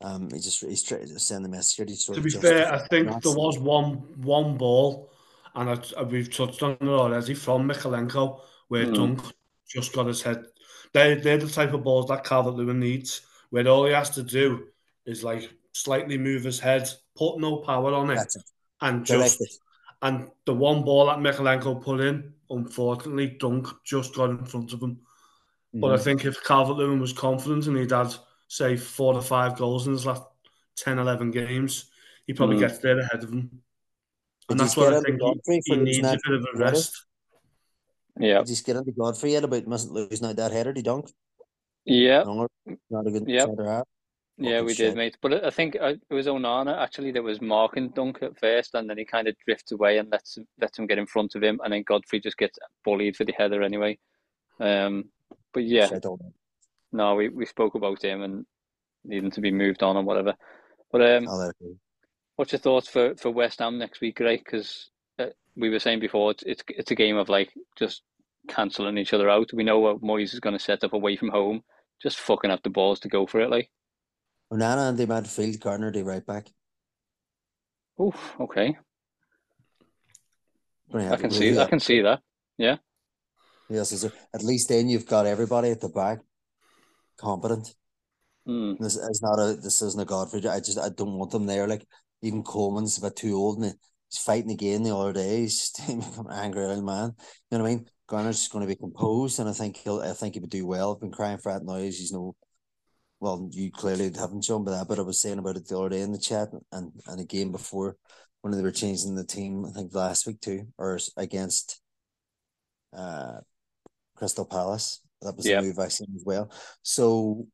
Um, he just he's trying to send the message. to be fair, I think there was one one ball and I, we've touched on it already from Mykolenko, where mm. Dunk just got his head. They, they're the type of balls that Calvert Lewin needs, where all he has to do is like slightly move his head, put no power on it, it. and just. And the one ball that Mykolenko put in, unfortunately, Dunk just got in front of him. Mm. But I hmm. think if Calvert Lewin was confident and he'd had, say, four to five goals in his last 10, 11 games, he probably mm. gets there ahead of him. And that's what I think he, he needs a bit of a rest. Yeah. Did he get into Godfrey yet about mustn't lose now that header? He dunked. Yeah. Not a good yep. Yeah, we shit. did, mate. But I think uh, it was Onana actually that was marking Dunk at first, and then he kind of drifts away and lets lets him get in front of him, and then Godfrey just gets bullied for the header anyway. Um, but yeah, no, we, we spoke about him and needing to be moved on or whatever. But um, What's your thoughts for, for West Ham next week, right? Because uh, we were saying before, it's, it's it's a game of like just cancelling each other out. We know what Moyes is going to set up away from home, just fucking up the balls to go for it, like. Onana and the midfield, Garner the right back. Oof, okay. I can see I can see that. Yeah. Yes? At least then you've got everybody at the back competent. Mm, This is not a this isn't a Godfrey. I just I don't want them there. Like even Coleman's a bit too old and he's fighting again the other day. He's *laughs* become an angry old man. You know what I mean? Garner's going to be composed, and I think he'll. I think he would do well. I've been crying for that noise. He's no. Well, you clearly haven't shown by that, but I was saying about it the other day in the chat, and and again before when they were changing the team. I think last week too, or against, uh, Crystal Palace. That was Yep. a move I seen as well. So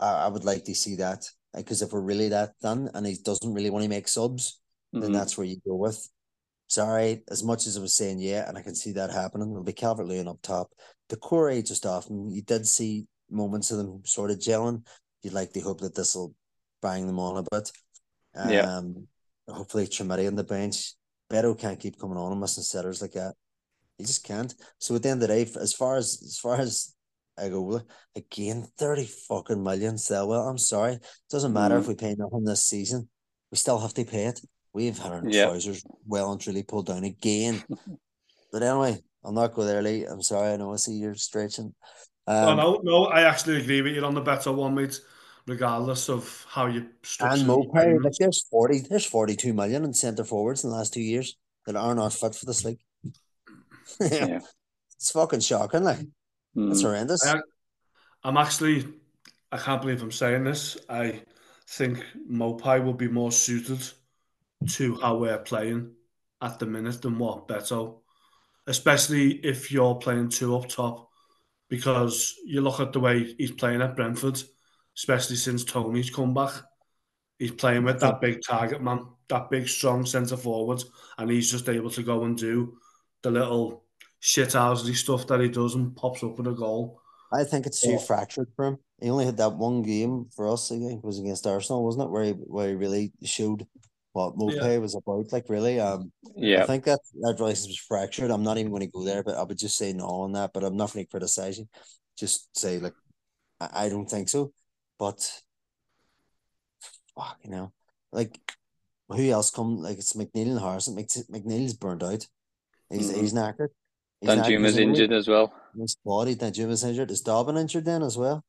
I, I would like to see that because if we're really that done and he doesn't really want to make subs, then mhm. that's where you go with. Sorry, as much as I was saying, yeah, and I can see that happening. It'll be Calvert Lewin up top. The core just often you did see moments of them sort of gelling. You'd like to hope that this will bang them on a bit. Um, Yeah. hopefully Chermiti on the bench. Beto can't keep coming on and missing setters like that. He just can't. So at the end of the day, as far as as far as I go, again, thirty fucking million. Well, I'm sorry. It doesn't matter if Mhm. we pay nothing this season. We still have to pay it. We've had our Yeah. trousers well and truly pulled down again. *laughs* but anyway, I'll not go there, Lee. I'm sorry. I know I see you're stretching. Oh, Um, no, no, I actually agree with you on the Beto one, mate. Regardless of how you structure and Maupay, like there's forty, there's forty-two million in centre forwards in the last two years that are not fit for this league. *laughs* Yeah. It's fucking shocking, like it's Mm. horrendous. I, I'm actually, I can't believe I'm saying this. I think Maupay will be more suited to how we're playing at the minute than what Beto, especially if you're playing two up top, because you look at the way he's playing at Brentford, especially since Toney's come back. He's playing with that big target man, that big strong centre forward, and he's just able to go and do the little shithousery stuff that he does and pops up with a goal. I think it's too Yeah. fractured for him. He only had that one game for us. I think it was against Arsenal, wasn't it? Where he where he really showed what Maupay was about. Like really, um, yeah. I think that that relationship was fractured. I'm not even going to go there, but I would just say no on that. But I'm not going to criticize you. Just say like, I, I don't think so. But fuck, you know, like who else come? Like it's McNeil and Harrison. Mc, McNeil's burned out. He's Mhm. he's knackered. He's knackered. Danjuma's injured as well. His body. Danjuma's injured. Is Dobbin injured then as well?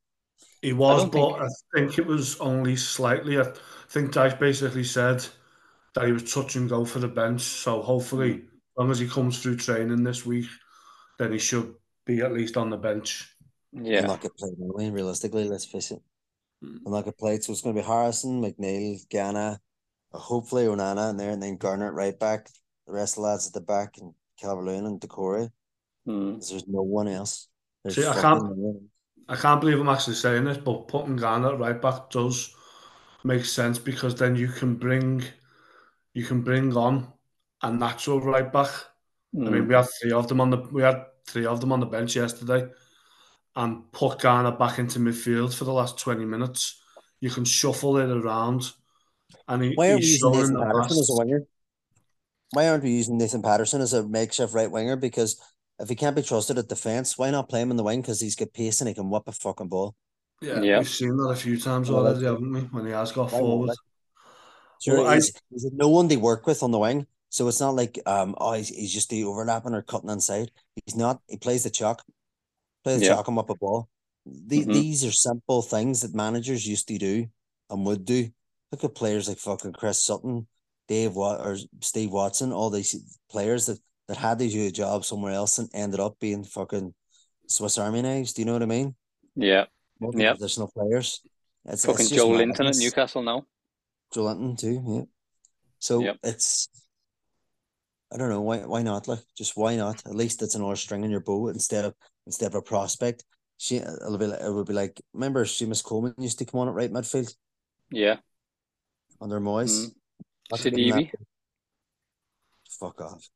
He was, don't but think- I think it was only slightly. I think Dyche basically said that he was touch and go for the bench. So hopefully, Mm. as long as he comes through training this week, then he should be at least on the bench. He'll Yeah. not get played anyway, realistically, let's face it. Mm. He'll not get played. So it's going to be Harrison, McNeil, Gana, hopefully Onana in there, and then Garner at right back. The rest of the lads at the back, and Calvert-Lewin and Decore. Mm. There's no one else. There's See, I can't- no. I can't believe I'm actually saying this, but putting Gana right back does make sense because then you can bring you can bring on a natural right back. I mean, Mm. we had three of them on the we had three of them on the bench yesterday, and put Gana back into midfield for the last twenty minutes. You can shuffle it around, and he, Why he's Nathan the Patterson as a winger? Why aren't we using Nathan Patterson as a makeshift right winger? Because if he can't be trusted at defence, why not play him in the wing? Because he's got pace and he can whip a fucking ball. Yeah, Yeah. we've seen that a few times Well, already, haven't we? When he has got Why not, forward. like? Sure, Well, I- he's, he's no one they work with on the wing. So it's not like um oh he's, he's just the overlapping or cutting inside. He's not. He plays the chalk. Plays the Yeah. chalk him up a ball. The, Mhm. These are simple things that managers used to do and would do. Look at players like fucking Chris Sutton, Dave Wat or Steve Watson, all these players that, that had to do a job somewhere else and ended up being fucking Swiss Army knives. Do you know what I mean? Yeah. Yep. positional players. It's, Fucking it's Joelinton at. Newcastle now. Joelinton too, yeah. So Yep. it's I don't know why why not like just why not at least it's another string in your bow instead of instead of a prospect. She it'll be like, it would be like remember Seamus Coleman used to come on at right midfield Yeah. under Moyes. Mm. Fuck off.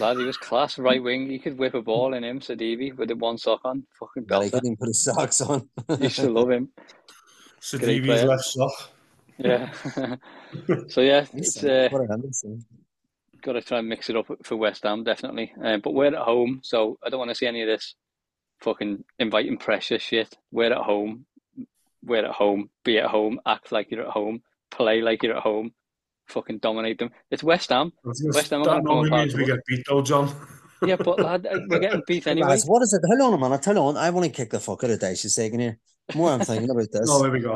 Lad, he was class right wing. He could whip a ball in him, Sidibe, with the one sock on. Fucking But he belter. couldn't even put his socks on. Used to love him. Great Sidibe's left sock. Yeah. *laughs* so yeah, He's it's uh, what a hand, so. got to try and mix it up for West Ham, definitely. Um, but we're at home, so I don't want to see any of this fucking inviting pressure shit. We're at home. we're at home, be at home, act like you're at home, play like you're at home, fucking dominate them. It's West Ham. West Ham that gonna apart means we get beat though, John. *laughs* Yeah, but lad, uh, we're getting beat *laughs* anyway. Lads, what is it? Hold on a minute. Hold on. I want to kick the fuck out of Dyche's second here. The more I'm thinking about *laughs* this. oh, there we go.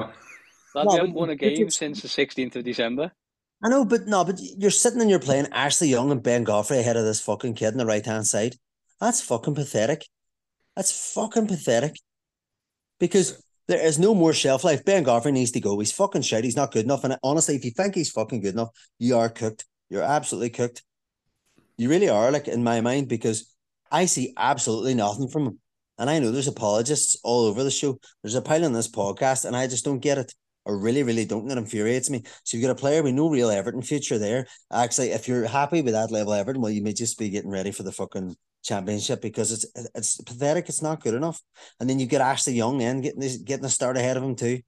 Lad, No, we haven't won a game it's- since the 16th of December. I know, but no, but you're sitting and you're playing Ashley Young and Ben Godfrey ahead of this fucking kid on the right hand side. That's fucking pathetic. That's fucking pathetic. Because there is no more shelf life. Ben Godfrey needs to go. He's fucking shit. He's not good enough. And honestly, if you think he's fucking good enough, you are cooked. You're absolutely cooked. You really are, like in my mind, because I see absolutely nothing from him. And I know there's apologists all over the show. There's a pile on this podcast, and I just don't get it. I really, really don't. And it infuriates me. So you've got a player with no real Everton future there. Actually, if you're happy with that level Everton, well, you may just be getting ready for the fucking championship because it's it's pathetic. It's not good enough. And then you get Ashley Young in getting getting a start ahead of him too.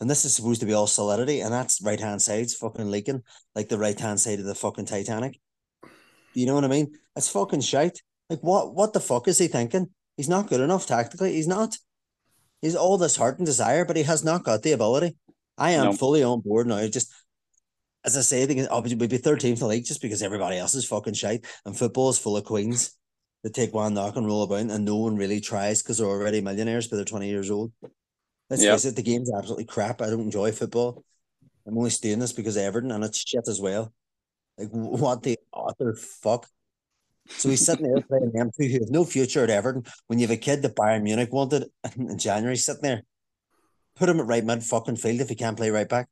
And this is supposed to be all solidity, and that's right hand side's fucking leaking like the right hand side of the fucking Titanic. You know what I mean? It's fucking shite. Like what? What the fuck is he thinking? He's not good enough tactically. He's not. He's all this heart and desire, but he has not got the ability. I am No. fully on board now. Just as I say, I think obviously we'd be third team in the league just because everybody else is fucking shite, and football is full of queens that take one knock and roll about, and no one really tries because they're already millionaires, but they're twenty years old. Let's face it, the game's absolutely crap. I don't enjoy football. I'm only doing this because Everton, and it's shit as well. Like what the other fuck? So he's sitting there playing them two who have no future at Everton. When you have a kid that Bayern Munich wanted in January sitting there, put him at right mid fucking field if he can't play right back.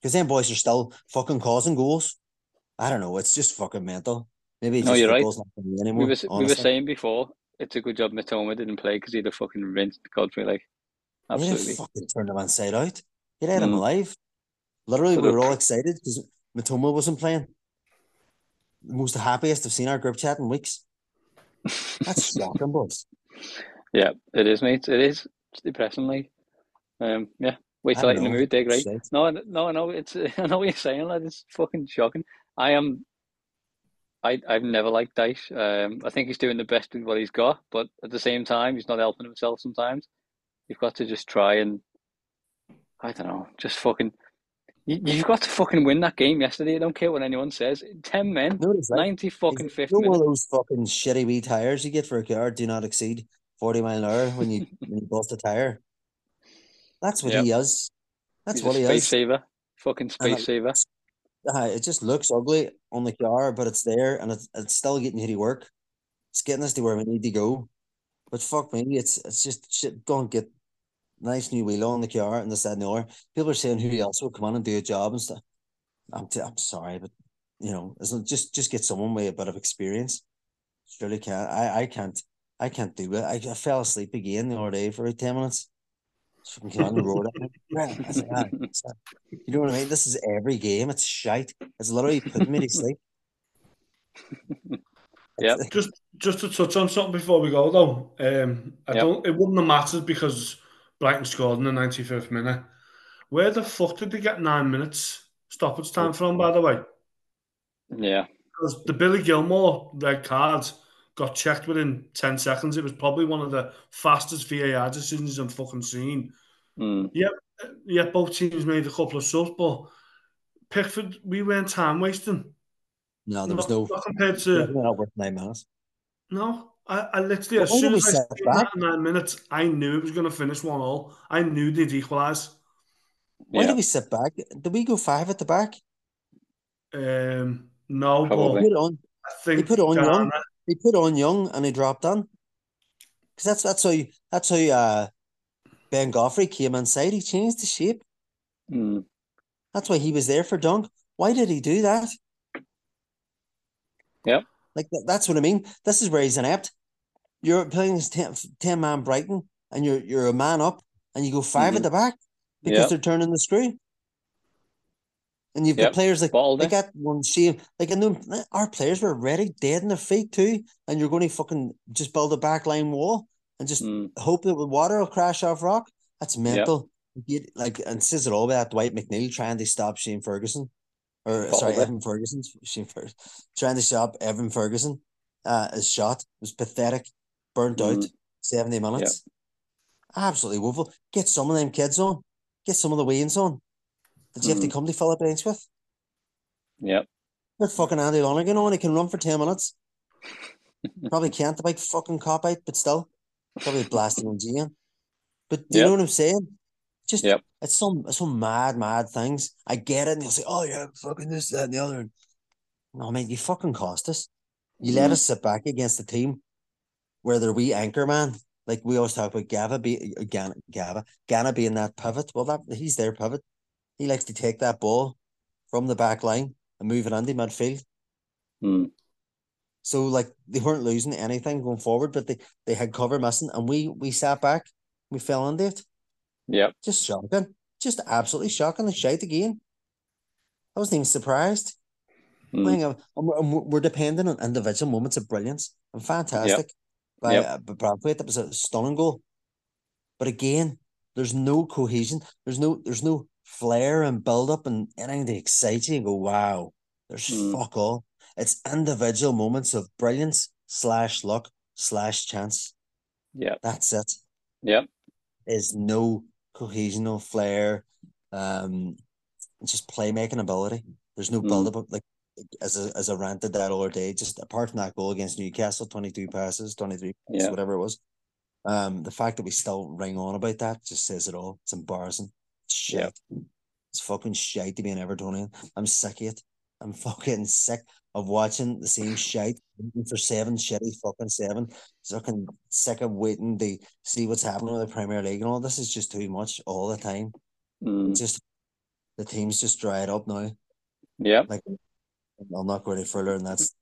Because them boys are still fucking causing goals. I don't know. It's just fucking mental. Maybe it's No, just you're right. anymore. We were, we were saying before, it's a good job Mitoma didn't play because he'd have fucking rinsed Godfrey. Like, absolutely. fucking turned him inside out. He'd had him Mm. alive. Literally, But we were all excited because Mitoma wasn't playing. The most happiest I've seen our group chat in weeks. That's *laughs* shocking, boys. Yeah, it is, mate. It is. It's depressing, like. Um, yeah. Wait till I in the mood, they're great. Shite. No, no, I know it's. *laughs* I know what you're saying, That is fucking shocking. I am. I I've never liked Dyche. Um, I think he's doing the best with what he's got, but at the same time, he's not helping himself. Sometimes you've got to just try and. I don't know, just fucking. You, you've got to fucking win that game yesterday. I don't care what anyone says. Ten men, ninety fucking fifty. one of those fucking shitty wee tires you get for a car do not exceed 40 mile an hour when you *laughs* when you bust a tire. That's what Yep. he is. That's He's what he space is. saver, fucking And space saver. Uh, it just looks ugly on the car, but it's there and it's, it's still getting you to work. It's getting us to where we need to go. But fuck me, it's it's just shit. Don't get nice new wheel on the car and this that and the other. People are saying who else will come on and do a job and stuff. I'm t- I'm sorry, but you know, just just get someone with a bit of experience. Surely can't. I I can't. I can't do it. I, I fell asleep again the other day for like ten minutes. Just on the road. I was like, "Ah, it's not-" You know what I mean? This is every game. It's shite. It's literally putting me to sleep. *laughs* Yeah. Just just to touch on something before we go though. Um, I Yep. don't. It wouldn't have mattered because Brighton scored in the ninety fifth minute. Where the fuck did they get nine minutes stoppage time from? By the way, Yeah, because the Billy Gilmour red card got checked within ten seconds. It was probably one of the fastest VAR decisions I've fucking seen. mm, Yeah, both teams made a couple of subs, but Pickford, we weren't time wasting. No, there was not, no. not compared to not worth nine minutes. no. I, I literally But as soon as I set seen back? that nine minutes, I knew it was going to finish one all. I knew they'd equalise. Why yeah. did we sit back? Did we go five at the back? Um, no, Probably. He but put on. I He think put on Gana- He put on young, and he dropped on. Because that's that's how you, that's how uh, Ben Godfrey came inside. He changed the shape. Mm, That's why he was there for Dunk. Why did he do that? Yep. Like that, that's what I mean. This is where he's inept. You're playing as 10, 10 man Brighton and you're you're a man up and you go 5 Mhm. at the back because Yep. they're turning the screw. And you've Yep. got players like Baldy. they got one shame. Like and then our players were ready, dead in their feet too. And you're going to fucking just build a back line wall and just mm, hope that the water will crash off rock. That's mental. You- Like and says it all about Dwight McNeil trying to stop Shane Ferguson, or sorry, Evan Ferguson. Shane Ferguson trying to stop Evan Ferguson. Uh, his shot was pathetic, burnt out. Mhm. Seventy minutes. Absolutely woeful. Get some of them kids on. Get some of the Waynes on. Did you have to Mm. come to fill a bench with? Yep. Get fucking Andy Lonergan on. He can run for 10 minutes. *laughs* Probably can't the big fucking cop out, but still. Probably blasting on Gian. But do you Yep. know what I'm saying? Just Yep. it's some it's some mad, mad things. I get it, and they'll say, Oh yeah, fucking this, that, and the other. No, man, you fucking cost us. You let Mhm. us sit back against the team where they're wee anchor man. Like we always talk about Gava be Gana Gava Gana being that pivot. Well that he's their pivot. He likes to take that ball from the back line and move it into midfield. Mm. So like they weren't losing anything going forward, but they, they had cover missing and we we sat back, we fell into it. Yeah, Just shocking. Just absolutely shocking. The shite again. I wasn't even surprised. I Mm. we're dependent on individual moments of brilliance and fantastic. By Yep. uh, that was a stunning goal. But again, there's no cohesion. There's no there's no flair and build up and anything to excite you and go, wow. There's Mm. fuck all. It's individual moments of brilliance slash luck slash chance. Yeah. That's it. Yeah. Is no cohesion, no flair, um, just playmaking ability. There's no Mm. build up like as a as a ranted that all day. Just apart from that goal against Newcastle, twenty two passes, twenty three, Yeah. whatever it was. Um, the fact that we still ring on about that just says it all. It's embarrassing. Shit. Yeah. It's fucking shite to be an Evertonian. I'm sick of it. I'm fucking sick of watching the same shite for seven shitty fucking seven. Fucking sick of waiting to see what's happening with the Premier League and all. This is just too much all the time. Mm. It's just the team's just dried up now. Yeah. Like I'll not go any further, and that's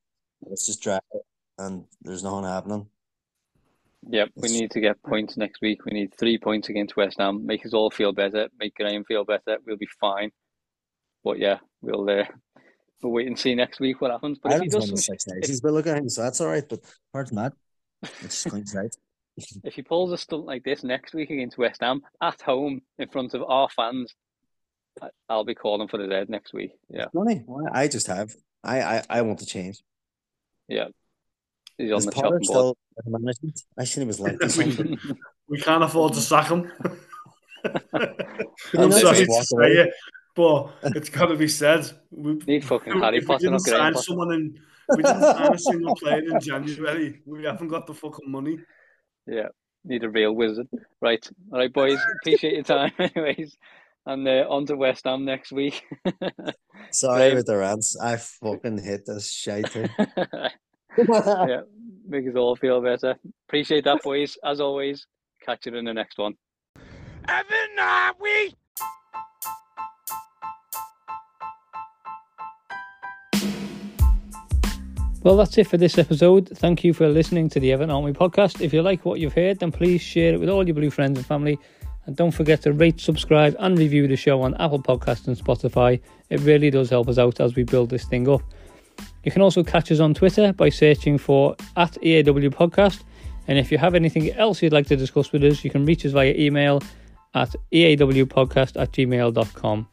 it's just dry and there's nothing happening. Yep. We need to get points next week. We need three points against West Ham. Make us all feel better. Make Graham feel better. We'll be fine. But yeah, we'll uh, we'll wait and see next week what happens. But I if he does some, six but look at him, so that's all right. But apart from that, it's clean sight. *laughs* if he pulls a stunt like this next week against West Ham at home in front of our fans, I'll be calling for the dead next week. Yeah, Money, I just have. I I, I want to change. yeah. He's on Is the Potter chopping board. still in management? I seen he was linked to something. We can't afford to sack him. I'm sorry to say it, but it's got to be said. We, *laughs* Need fucking Harry if we didn't sign someone in, we didn't sign a single player in January. We haven't got the fucking money. Yeah, need a real wizard. Right, all right, boys. Appreciate your time, *laughs* anyways. And uh, on to West Ham next week. *laughs* Sorry Graham. with the rants. I fucking hate this shite. Too. *laughs* yeah, make us all feel better. Appreciate that, boys. As always, catch you in the next one. Evan, are we? Well, that's it for this episode. Thank you for listening to the Everton Army podcast. If you like what you've heard, then please share it with all your blue friends and family. And don't forget to rate, subscribe, and review the show on Apple Podcasts and Spotify. It really does help us out as we build this thing up. You can also catch us on Twitter by searching for at EAW Podcast. And if you have anything else you'd like to discuss with us, you can reach us via email at eawpodcast at gmail.com.